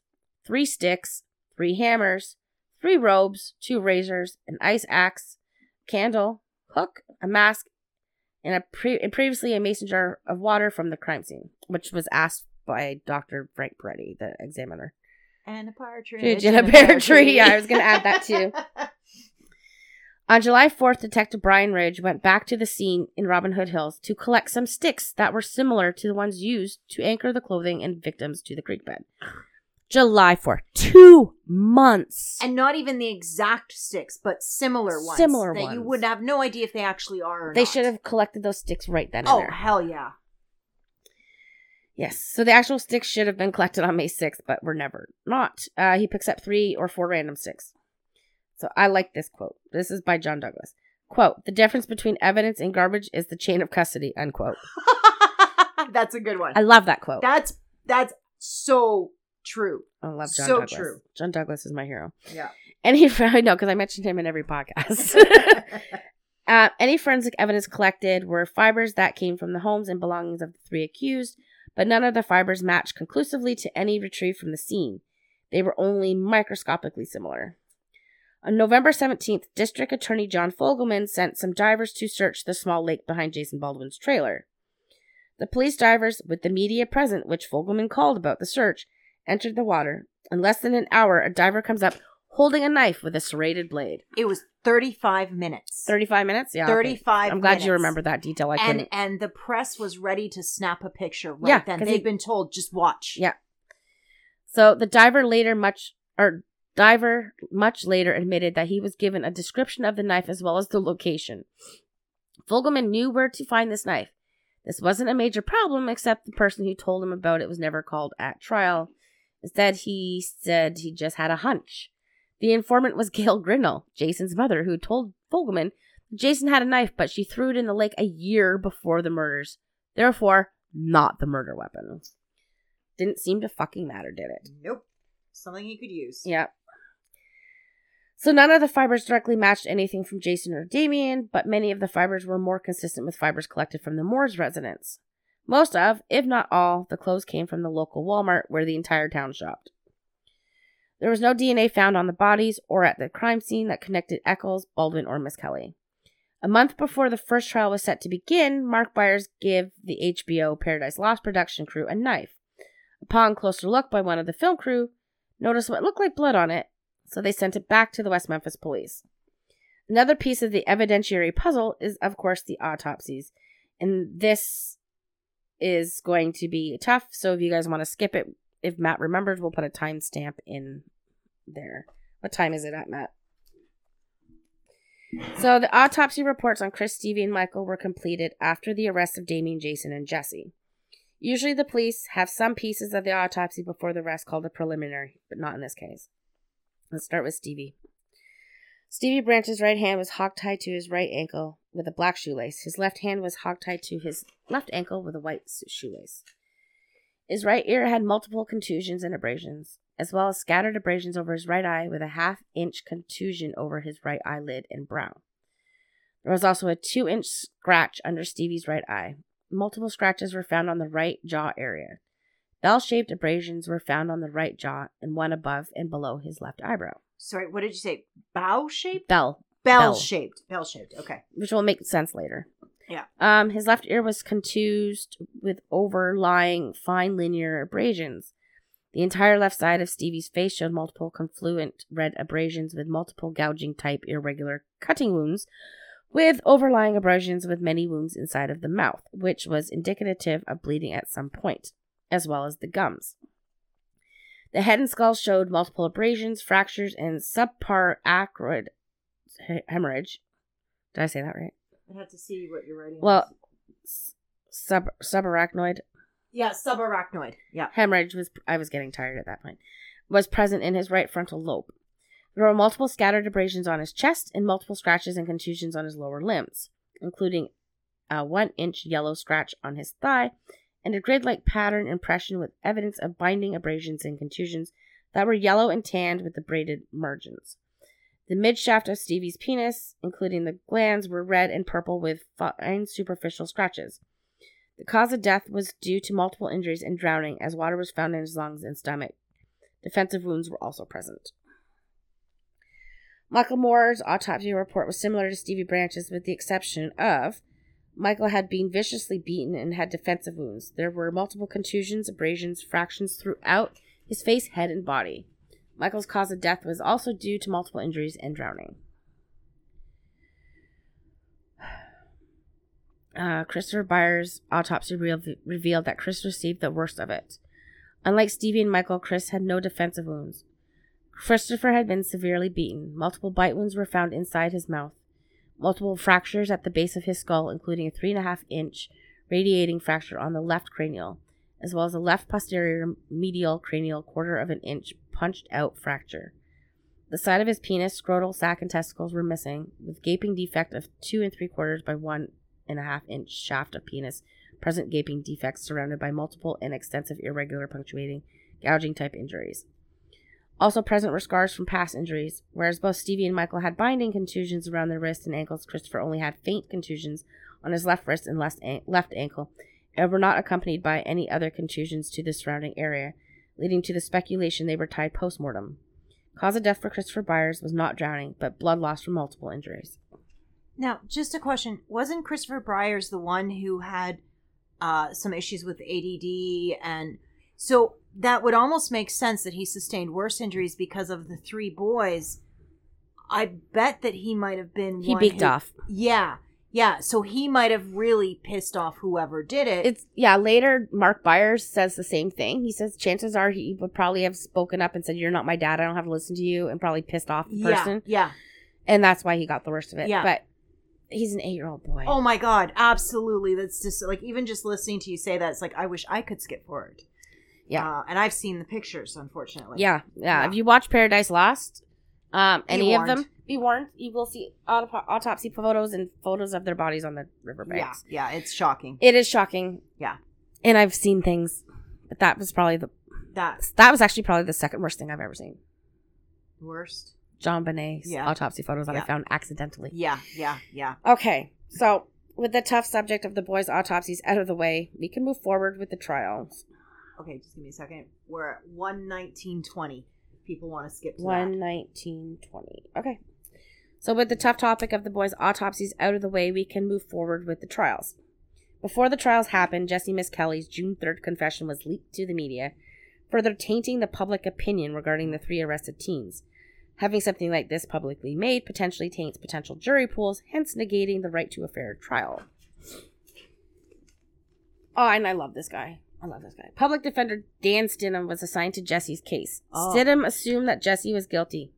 three sticks, three hammers, three robes, two razors, an ice axe, candle, hook, a mask, and a pre- and previously a mason jar of water from the crime scene, which was asked by Dr. Frank Peretti, the examiner. And a partridge. In a pear tree. Yeah, I was gonna add that too. <laughs> On July 4th, Detective Brian Ridge went back to the scene in Robin Hood Hills to collect some sticks that were similar to the ones used to anchor the clothing and victims to the creek bed. July 4th. Two months. and not even the exact sticks, but similar ones. Similar that you would have no idea if they actually are. Or they not. should have collected those sticks right then and Oh hell yeah! Yes. So the actual sticks should have been collected on May 6th, but were never not. Uh, he picks up three or four random sticks. So I like this quote. This is by John Douglas. Quote, the difference between evidence and garbage is the chain of custody, unquote. <laughs> That's a good one. I love that quote. That's that's so true. I love John so Douglas. true. John Douglas is my hero. Yeah. And he, <laughs> I know, because I mentioned him in every podcast. <laughs> Uh, any forensic evidence collected were fibers that came from the homes and belongings of the three accused, but none of the fibers matched conclusively to any retrieved from the scene. They were only microscopically similar. On November 17th, District Attorney John Fogelman sent some divers to search the small lake behind Jason Baldwin's trailer. The police divers, with the media present, which Fogelman called about the search, entered the water. In less than an hour, a diver comes up holding a knife with a serrated blade. it was 35 minutes. 35 minutes? Yeah. okay. 35 I'm glad you remember that detail. I and couldn't. and the press was ready to snap a picture right Yeah, then. They've he- been told just watch. Yeah. So the diver later much or diver much later admitted that he was given a description of the knife as well as the location. Fogelman knew where to find this knife. This wasn't a major problem, except the person who told him about it was never called at trial. Instead, he said he just had a hunch. The informant was <laughs> Gail Grinnell, Jason's mother, who told Fogelman Jason had a knife, but she threw it in the lake a year before the murders. Therefore, not the murder weapon. Didn't seem to fucking matter, did it? Nope. Something he could use. Yeah. So none of the fibers directly matched anything from Jason or Damien, but many of the fibers were more consistent with fibers collected from the Moore's residence. Most of, if not all, the clothes came from the local Walmart where the entire town shopped. There was no DNA found on the bodies or at the crime scene that connected Echols, Baldwin, or Misskelley. A month before the first trial was set to begin, Mark Byers gave the HBO Paradise Lost production crew a knife. Upon closer look by one of the film crew, noticed what looked like blood on it, so they sent it back to the West Memphis police. Another piece of the evidentiary puzzle is, of course, the autopsies. And this is going to be tough, so if you guys want to skip it, if Matt remembers, we'll put a timestamp in there. What time is it at, Matt? So the autopsy reports on Chris, Stevie, and Michael were completed after the arrest of Damien, Jason, and Jesse. Usually the police have some pieces of the autopsy before the rest called a preliminary, but not in this case. Let's start with Stevie. Stevie Branch's right hand was hogtied to his right ankle with a black shoelace. His left hand was hogtied to his left ankle with a white shoelace. His right ear had multiple contusions and abrasions, as well as scattered abrasions over his right eye with a half inch contusion over his right eyelid and brow. There was also a two inch scratch under Stevie's right eye. Multiple scratches were found on the right jaw area. Bell shaped abrasions were found on the right jaw and one above and below his left eyebrow. Sorry, what did you say? Bow shaped? Bell. Bell, Bell. shaped. Bell shaped. Okay. which will make sense later. Yeah. Um, his left ear was contused with overlying fine linear abrasions. The entire left side of Stevie's face showed multiple confluent red abrasions with multiple gouging type irregular cutting wounds, with overlying abrasions with many wounds inside of the mouth, which was indicative of bleeding at some point, as well as the gums. The head and skull showed multiple abrasions, fractures, and subparacroid he- hemorrhage. Did I say that right? I had to see what you're writing. Well, sub subarachnoid yeah, subarachnoid. Yeah. hemorrhage was I was getting tired at that point was present in his right frontal lobe. There were multiple scattered abrasions on his chest and multiple scratches and contusions on his lower limbs, including a one inch yellow scratch on his thigh and a grid like pattern impression with evidence of binding abrasions and contusions that were yellow and tanned with the braided margins. The midshaft of Stevie's penis, including the glands, were red and purple with fine superficial scratches. The cause of death was due to multiple injuries and drowning, as water was found in his lungs and stomach. Defensive wounds were also present. Michael Moore's autopsy report was similar to Stevie Branch's, with the exception of Michael had been viciously beaten and had defensive wounds. There were multiple contusions, abrasions, fractions throughout his face, head, and body. Michael's cause of death was also due to multiple injuries and drowning. <sighs> Uh, Christopher Byers' autopsy re- revealed that Chris received the worst of it. Unlike Stevie and Michael, Chris had no defensive wounds. Christopher had been severely beaten. Multiple bite wounds were found inside his mouth. Multiple fractures at the base of his skull, including a three and a half inch radiating fracture on the left cranial, as well as a left posterior medial cranial quarter of an inch punched out fracture. The side of his penis, scrotal sac, and testicles were missing, with gaping defect of two and three quarters by one and a half inch shaft of penis, present gaping defects surrounded by multiple and extensive irregular punctuating, gouging type injuries. Also present were scars from past injuries. Whereas both Stevie and Michael had binding contusions around their wrists and ankles, Christopher only had faint contusions on his left wrist and left, left ankle, and were not accompanied by any other contusions to the surrounding area, leading to the speculation they were tied post mortem. Cause of death for Christopher Byers was not drowning, but blood loss from multiple injuries. Now, just a question: Wasn't Christopher Byers the one who had uh, some issues with ADD, and so that would almost make sense that he sustained worse injuries because of the three boys. I bet that he might have been. He beaked who- off. Yeah, yeah. So he might have really pissed off whoever did it. It's yeah. Later, Mark Byers says the same thing. He says chances are he would probably have spoken up and said, "You're not my dad. I don't have to listen to you," and probably pissed off the person, yeah. yeah. and that's why he got the worst of it. Yeah. But he's an eight-year-old boy. Oh my god, absolutely. That's just like even just listening to you say that, it's like I wish I could skip forward. Yeah. uh, and I've seen the pictures, unfortunately. yeah, yeah, Yeah. If you watch Paradise Lost, um, any of them, be warned. You will see autop- autopsy photos and photos of their bodies on the yeah, riverbanks. yeah. Yeah, it's shocking. It is shocking. Yeah. and I've seen things, but that was probably the That's that was actually probably the second worst thing I've ever seen. worst. JonBenét's Yeah. autopsy photos that I found accidentally. Yeah, yeah, yeah. Okay, so With the tough subject of the boys' autopsies out of the way, we can move forward with the trials. Okay, just give me a second. We're at one nineteen twenty. People want to skip to One that. nineteen twenty. Okay. So with the tough topic of the boys' autopsies out of the way, we can move forward with the trials. Before the trials happened, Jesse Misskelley's June 3rd confession was leaked to the media, further tainting the public opinion regarding the three arrested teens. Having something like this publicly made potentially taints potential jury pools, hence negating the right to a fair trial. Oh, and I love this guy. I love this guy. Public defender Dan Stidham was assigned to Jesse's case. Oh. Stidham assumed that Jesse was guilty.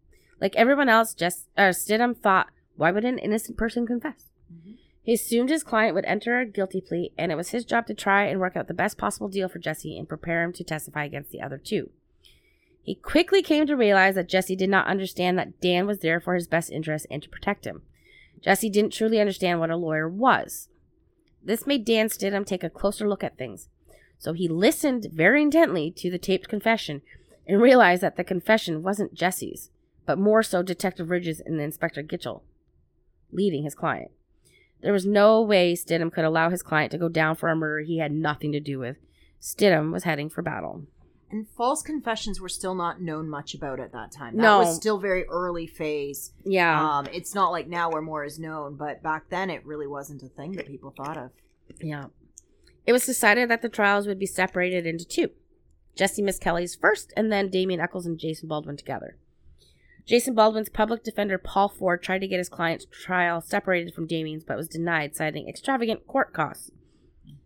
Like everyone else, Jess, uh, Stidham thought, why would an innocent person confess? Mhm. He assumed his client would enter a guilty plea, and it was his job to try and work out the best possible deal for Jesse and prepare him to testify against the other two. He quickly came to realize that Jesse did not understand that Dan was there for his best interest and to protect him. Jesse didn't truly understand what a lawyer was. This made Dan Stidham take a closer look at things. So he listened very intently to the taped confession and realized that the confession wasn't Jesse's, but more so Detective Ridges and Inspector Gitchell leading his client. There was no way Stidham could allow his client to go down for a murder he had nothing to do with. Stidham was heading for battle. And false confessions were still not known much about at that time. That No. was still very early phase. Yeah. Um, it's not like now where more is known, but back then it really wasn't a thing that people thought of. Yeah. It was decided that the trials would be separated into two Jesse Misskelley's first, and then Damien Echols and Jason Baldwin together. Jason Baldwin's public defender, Paul Ford, tried to get his client's trial separated from Damien's, but was denied, citing extravagant court costs.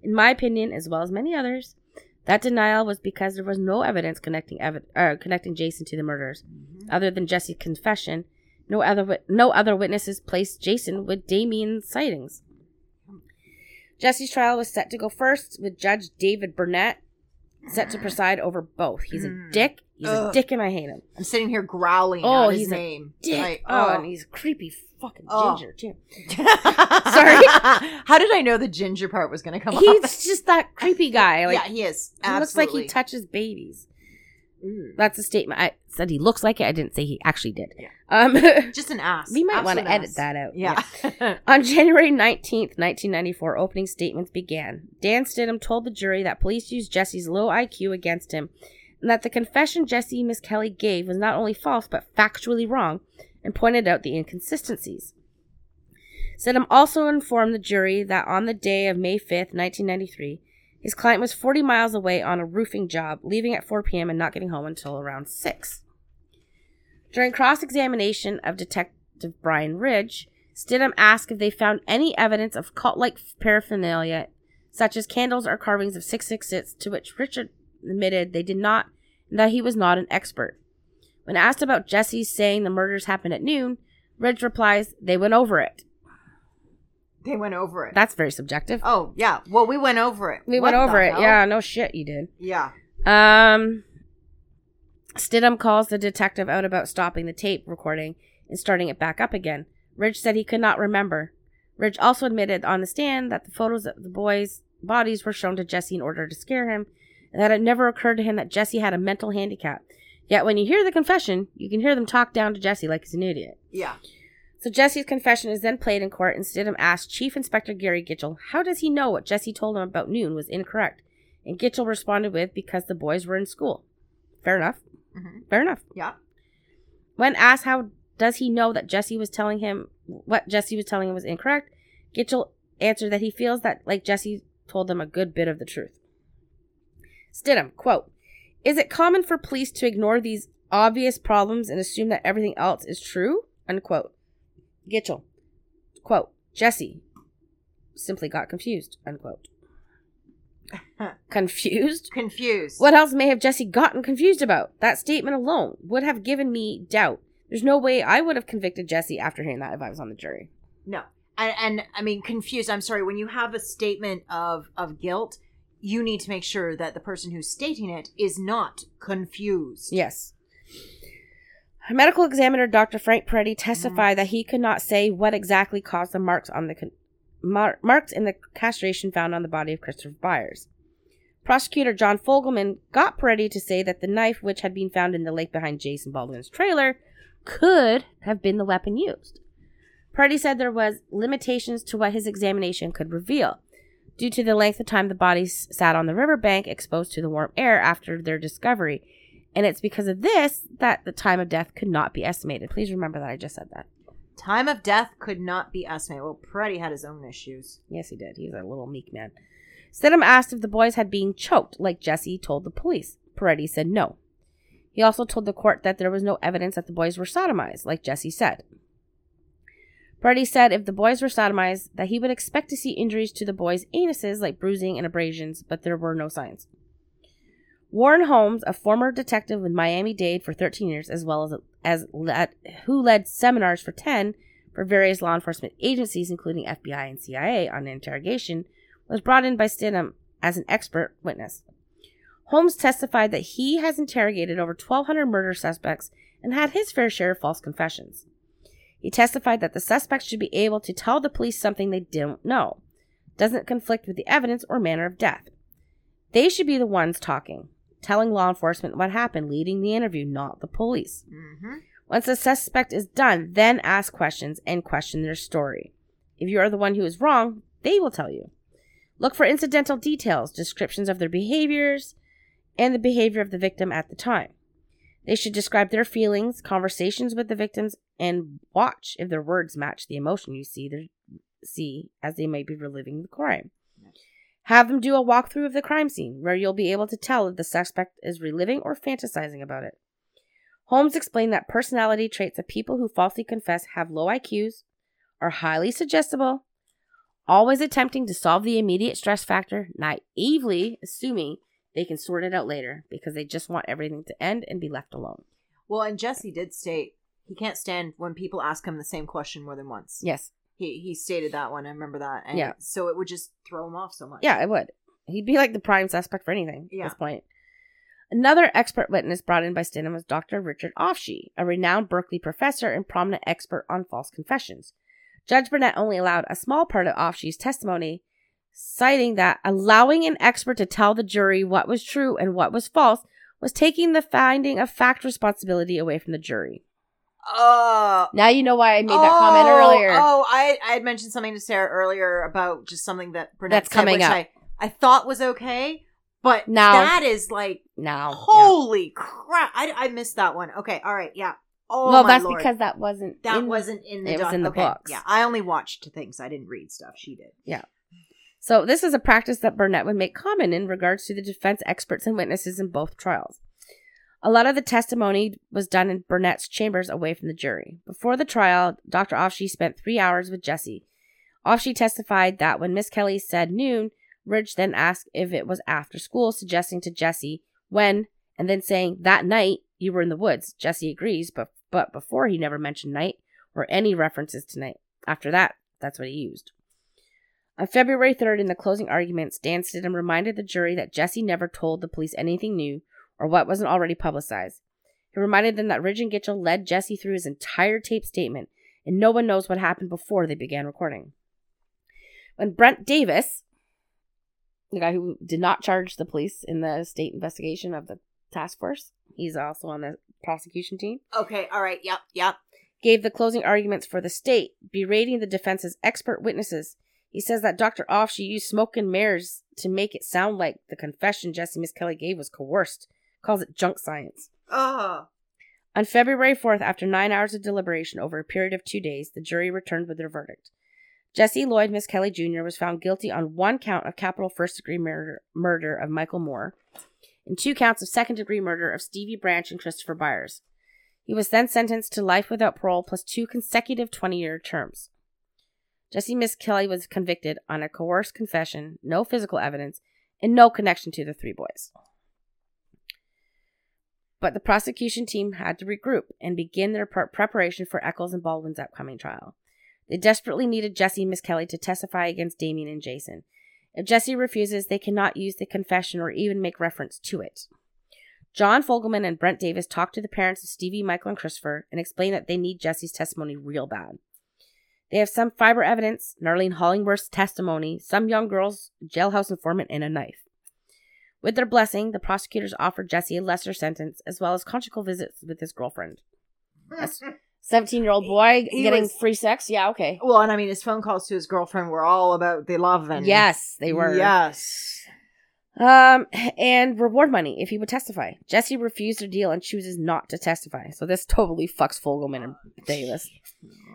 In my opinion, as well as many others, that denial was because there was no evidence connecting evi- uh, connecting Jason to the murders, other than Jesse's confession. No other wit- no other witnesses placed Jason with Damien's sightings. Jesse's trial was set to go first, with Judge David Burnett set to preside over both. He's a Mm. dick. He's a dick, and I hate him. I'm sitting here growling Oh, at his he's a name. Dick. Like, oh, oh. and he's a creepy fucking Oh. ginger too. <laughs> Sorry. How did I know the ginger part was going to come up? He's just that creepy guy. <laughs> Like yeah, he is. he looks like he touches babies. Mm. That's a statement. I said he looks like it. I didn't say he actually did. Yeah. Um, <laughs> Just an ass. we might want to edit ass. that out. Yeah. <laughs> On January 19th, 1994, opening statements began. Dan Stidham told the jury that police used Jesse's low IQ against him and that the confession Jesse Misskelley gave was not only false but factually wrong and pointed out the inconsistencies. Stidham also informed the jury that on the day of May 5th, 1993, his client was 40 miles away on a roofing job, leaving at 4 p.m. and not getting home until around 6. During cross examination of Detective Brian Ridge, Stidham asked if they found any evidence of cult like paraphernalia, such as candles or carvings of 666, to which Richard admitted they did not and that he was not an expert. When asked about Jesse's saying the murders happened at noon, Ridge replies, they went over it. They went over it. That's very subjective. oh, yeah. Well, we went over it. we What went over it. hell? Yeah, no shit, you did. Yeah. Um, Stidham calls the detective out about stopping the tape recording and starting it back up again. Ridge said he could not remember. Ridge also admitted on the stand that the photos of the boys' bodies were shown to Jesse in order to scare him, and that it never occurred to him that Jesse had a mental handicap. Yet when you hear the confession, you can hear them talk down to Jesse like he's an idiot. Yeah. So Jesse's confession is then played in court, and Stidham asked Chief Inspector Gary Gitchell, how does he know what Jesse told him about noon was incorrect? And Gitchell responded with, because the boys were in school. Fair enough. hmm Fair enough. Yeah. When asked how does he know that Jesse was telling him what Jesse was telling him was incorrect, Gitchell answered that he feels that like Jesse told them a good bit of the truth. Stidham, quote, Is it common for police to ignore these obvious problems and assume that everything else is true? Unquote. Gitchell, quote, Jesse simply got confused, unquote. <laughs> confused? Confused. What else may have Jesse gotten confused about? That statement alone would have given me doubt. There's no way I would have convicted Jesse after hearing that if I was on the jury. No. And, and I mean, confused. I'm sorry. When you have a statement of, of guilt, you need to make sure that the person who's stating it is not confused. Yes. Medical examiner Dr. Frank Peretti mm-hmm. testified that he could not say what exactly caused the marks on the con- mar- marks in the castration found on the body of Christopher Byers. Prosecutor John Fogelman got Peretti to say that the knife which had been found in the lake behind Jason Baldwin's trailer could have been the weapon used. Peretti said there was limitations to what his examination could reveal due to the length of time the bodies sat on the riverbank exposed to the warm air after their discovery. And it's because of this that the time of death could not be estimated. Please remember that I just said that. Time of death could not be estimated. Well, Peretti had his own issues. Yes, he did. He's a little meek man. Stidham asked if the boys had been choked, like Jesse told the police. Peretti said no. He also told the court that there was no evidence that the boys were sodomized, like Jesse said. Peretti said if the boys were sodomized, that he would expect to see injuries to the boys' anuses, like bruising and abrasions, but there were no signs. Warren Holmes, a former detective with Miami Dade for 13 years, as well as, as led, who led seminars for 10 for various law enforcement agencies, including FBI and CIA, on interrogation, was brought in by Stidham as an expert witness. Holmes testified that he has interrogated over 1,200 murder suspects and had his fair share of false confessions. He testified that the suspects should be able to tell the police something they don't know, doesn't conflict with the evidence or manner of death. They should be the ones talking, telling law enforcement what happened, leading the interview, not the police. Mm-hmm. Once the suspect is done, then ask questions and question their story. If you are the one who is wrong, they will tell you. Look for incidental details, descriptions of their behaviors, and the behavior of the victim at the time. They should describe their feelings, conversations with the victims, and watch if their words match the emotion you see their, see as they might be reliving the crime. Have them do a walkthrough of the crime scene where you'll be able to tell if the suspect is reliving or fantasizing about it. Holmes explained that personality traits of people who falsely confess have low IQs, are highly suggestible, always attempting to solve the immediate stress factor, naively assuming they can sort it out later because they just want everything to end and be left alone. Well, and Jesse did state he can't stand when people ask him the same question more than once. Yes. He he stated that one. I remember that. And Yeah. So it would just throw him off so much. Yeah, it would. He'd be like the prime suspect for anything Yeah. at this point. Another expert witness brought in by Stidham was Dr. Richard Ofshe, a renowned Berkeley professor and prominent expert on false confessions. Judge Burnett only allowed a small part of Ofshe's testimony, citing that allowing an expert to tell the jury what was true and what was false was taking the finding of fact responsibility away from the jury. Oh. Now you know why I made that oh, comment Oh, earlier. Oh, I I had mentioned something to Sarah earlier about just something that Burnett That's said, coming which up. I, I thought was okay, but Now- that is like Now, yeah. holy crap! I, I missed that one. Okay, all right, yeah. Oh, well, that's Lord. because that wasn't that in- wasn't in the it was in the okay, books. Yeah, I only watched things. I didn't read stuff. She did. Yeah. So this is a practice that Burnett would make common in regards to the defense experts and witnesses in both trials. A lot of the testimony was done in Burnett's chambers away from the jury. Before the trial, Dr. Ofshe spent three hours with Jesse. Ofshe testified that when Misskelley said noon, Ridge then asked if it was after school, suggesting to Jesse when, and then saying that night you were in the woods. Jesse agrees, but but before he never mentioned night or any references to night. After that, that's what he used. On February 3rd, in the closing arguments, Dan Stidham reminded the jury that Jesse never told the police anything new or what wasn't already publicized. He reminded them that Ridge and Gitchell led Jesse through his entire tape statement, and no one knows what happened before they began recording. When Brent Davis, the guy who did not charge the police in the state investigation of the task force, he's also on the prosecution team Okay, all right. Yep, yep. gave the closing arguments for the state, berating the defense's expert witnesses. He says that Dr. Ofshe used smoke and mirrors to make it sound like the confession Jesse Misskelley gave was coerced. Calls it junk science. Oh, On February 4th, after nine hours of deliberation over a period of two days, the jury returned with their verdict. Jesse Lloyd Misskelley Jr. was found guilty on one count of capital first degree murder, murder of Michael Moore and two counts of second degree murder of Stevie Branch and Christopher Byers. He was then sentenced to life without parole plus two consecutive 20 year terms. Jesse Misskelley was convicted on a coerced confession, no physical evidence, and no connection to the three boys. But the prosecution team had to regroup and begin their pre- preparation for Echols and Baldwin's upcoming trial. They desperately needed Jesse and Misskelley to testify against Damien and Jason. If Jesse refuses, they cannot use the confession or even make reference to it. John Fogelman and Brent Davis talked to the parents of Stevie, Michael, and Christopher and explained that they need Jesse's testimony real bad. They have some fiber evidence, Narlene Hollingsworth's testimony, some young girl's jailhouse informant, and a knife. With their blessing, the prosecutors offered Jesse a lesser sentence as well as conjugal visits with his girlfriend. <laughs> 17 year old boy He getting was- free sex. Yeah, okay. Well, and I mean, his phone calls to his girlfriend were all about the love and Yes, they were. Yes. Um, and reward money if he would testify. Jesse refused the deal and chooses not to testify. So this totally fucks Fogelman and Davis.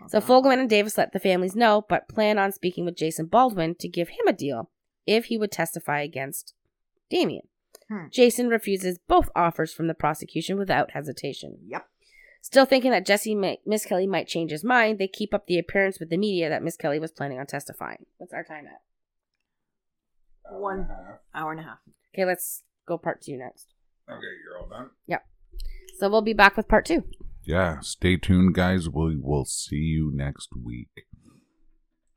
So Fogelman and Davis let the families know, but plan on speaking with Jason Baldwin to give him a deal if he would testify against Damien. Hmm. Jason refuses both offers from the prosecution without hesitation. Yep. Still thinking that Jessie may, Misskelley might change his mind, they keep up the appearance with the media that Misskelley was planning on testifying. What's our time at? One hour and a half. Okay, let's go part two next. Okay, you're all done. Yep. So we'll be back with part two. Yeah, stay tuned, guys. We will see you next week.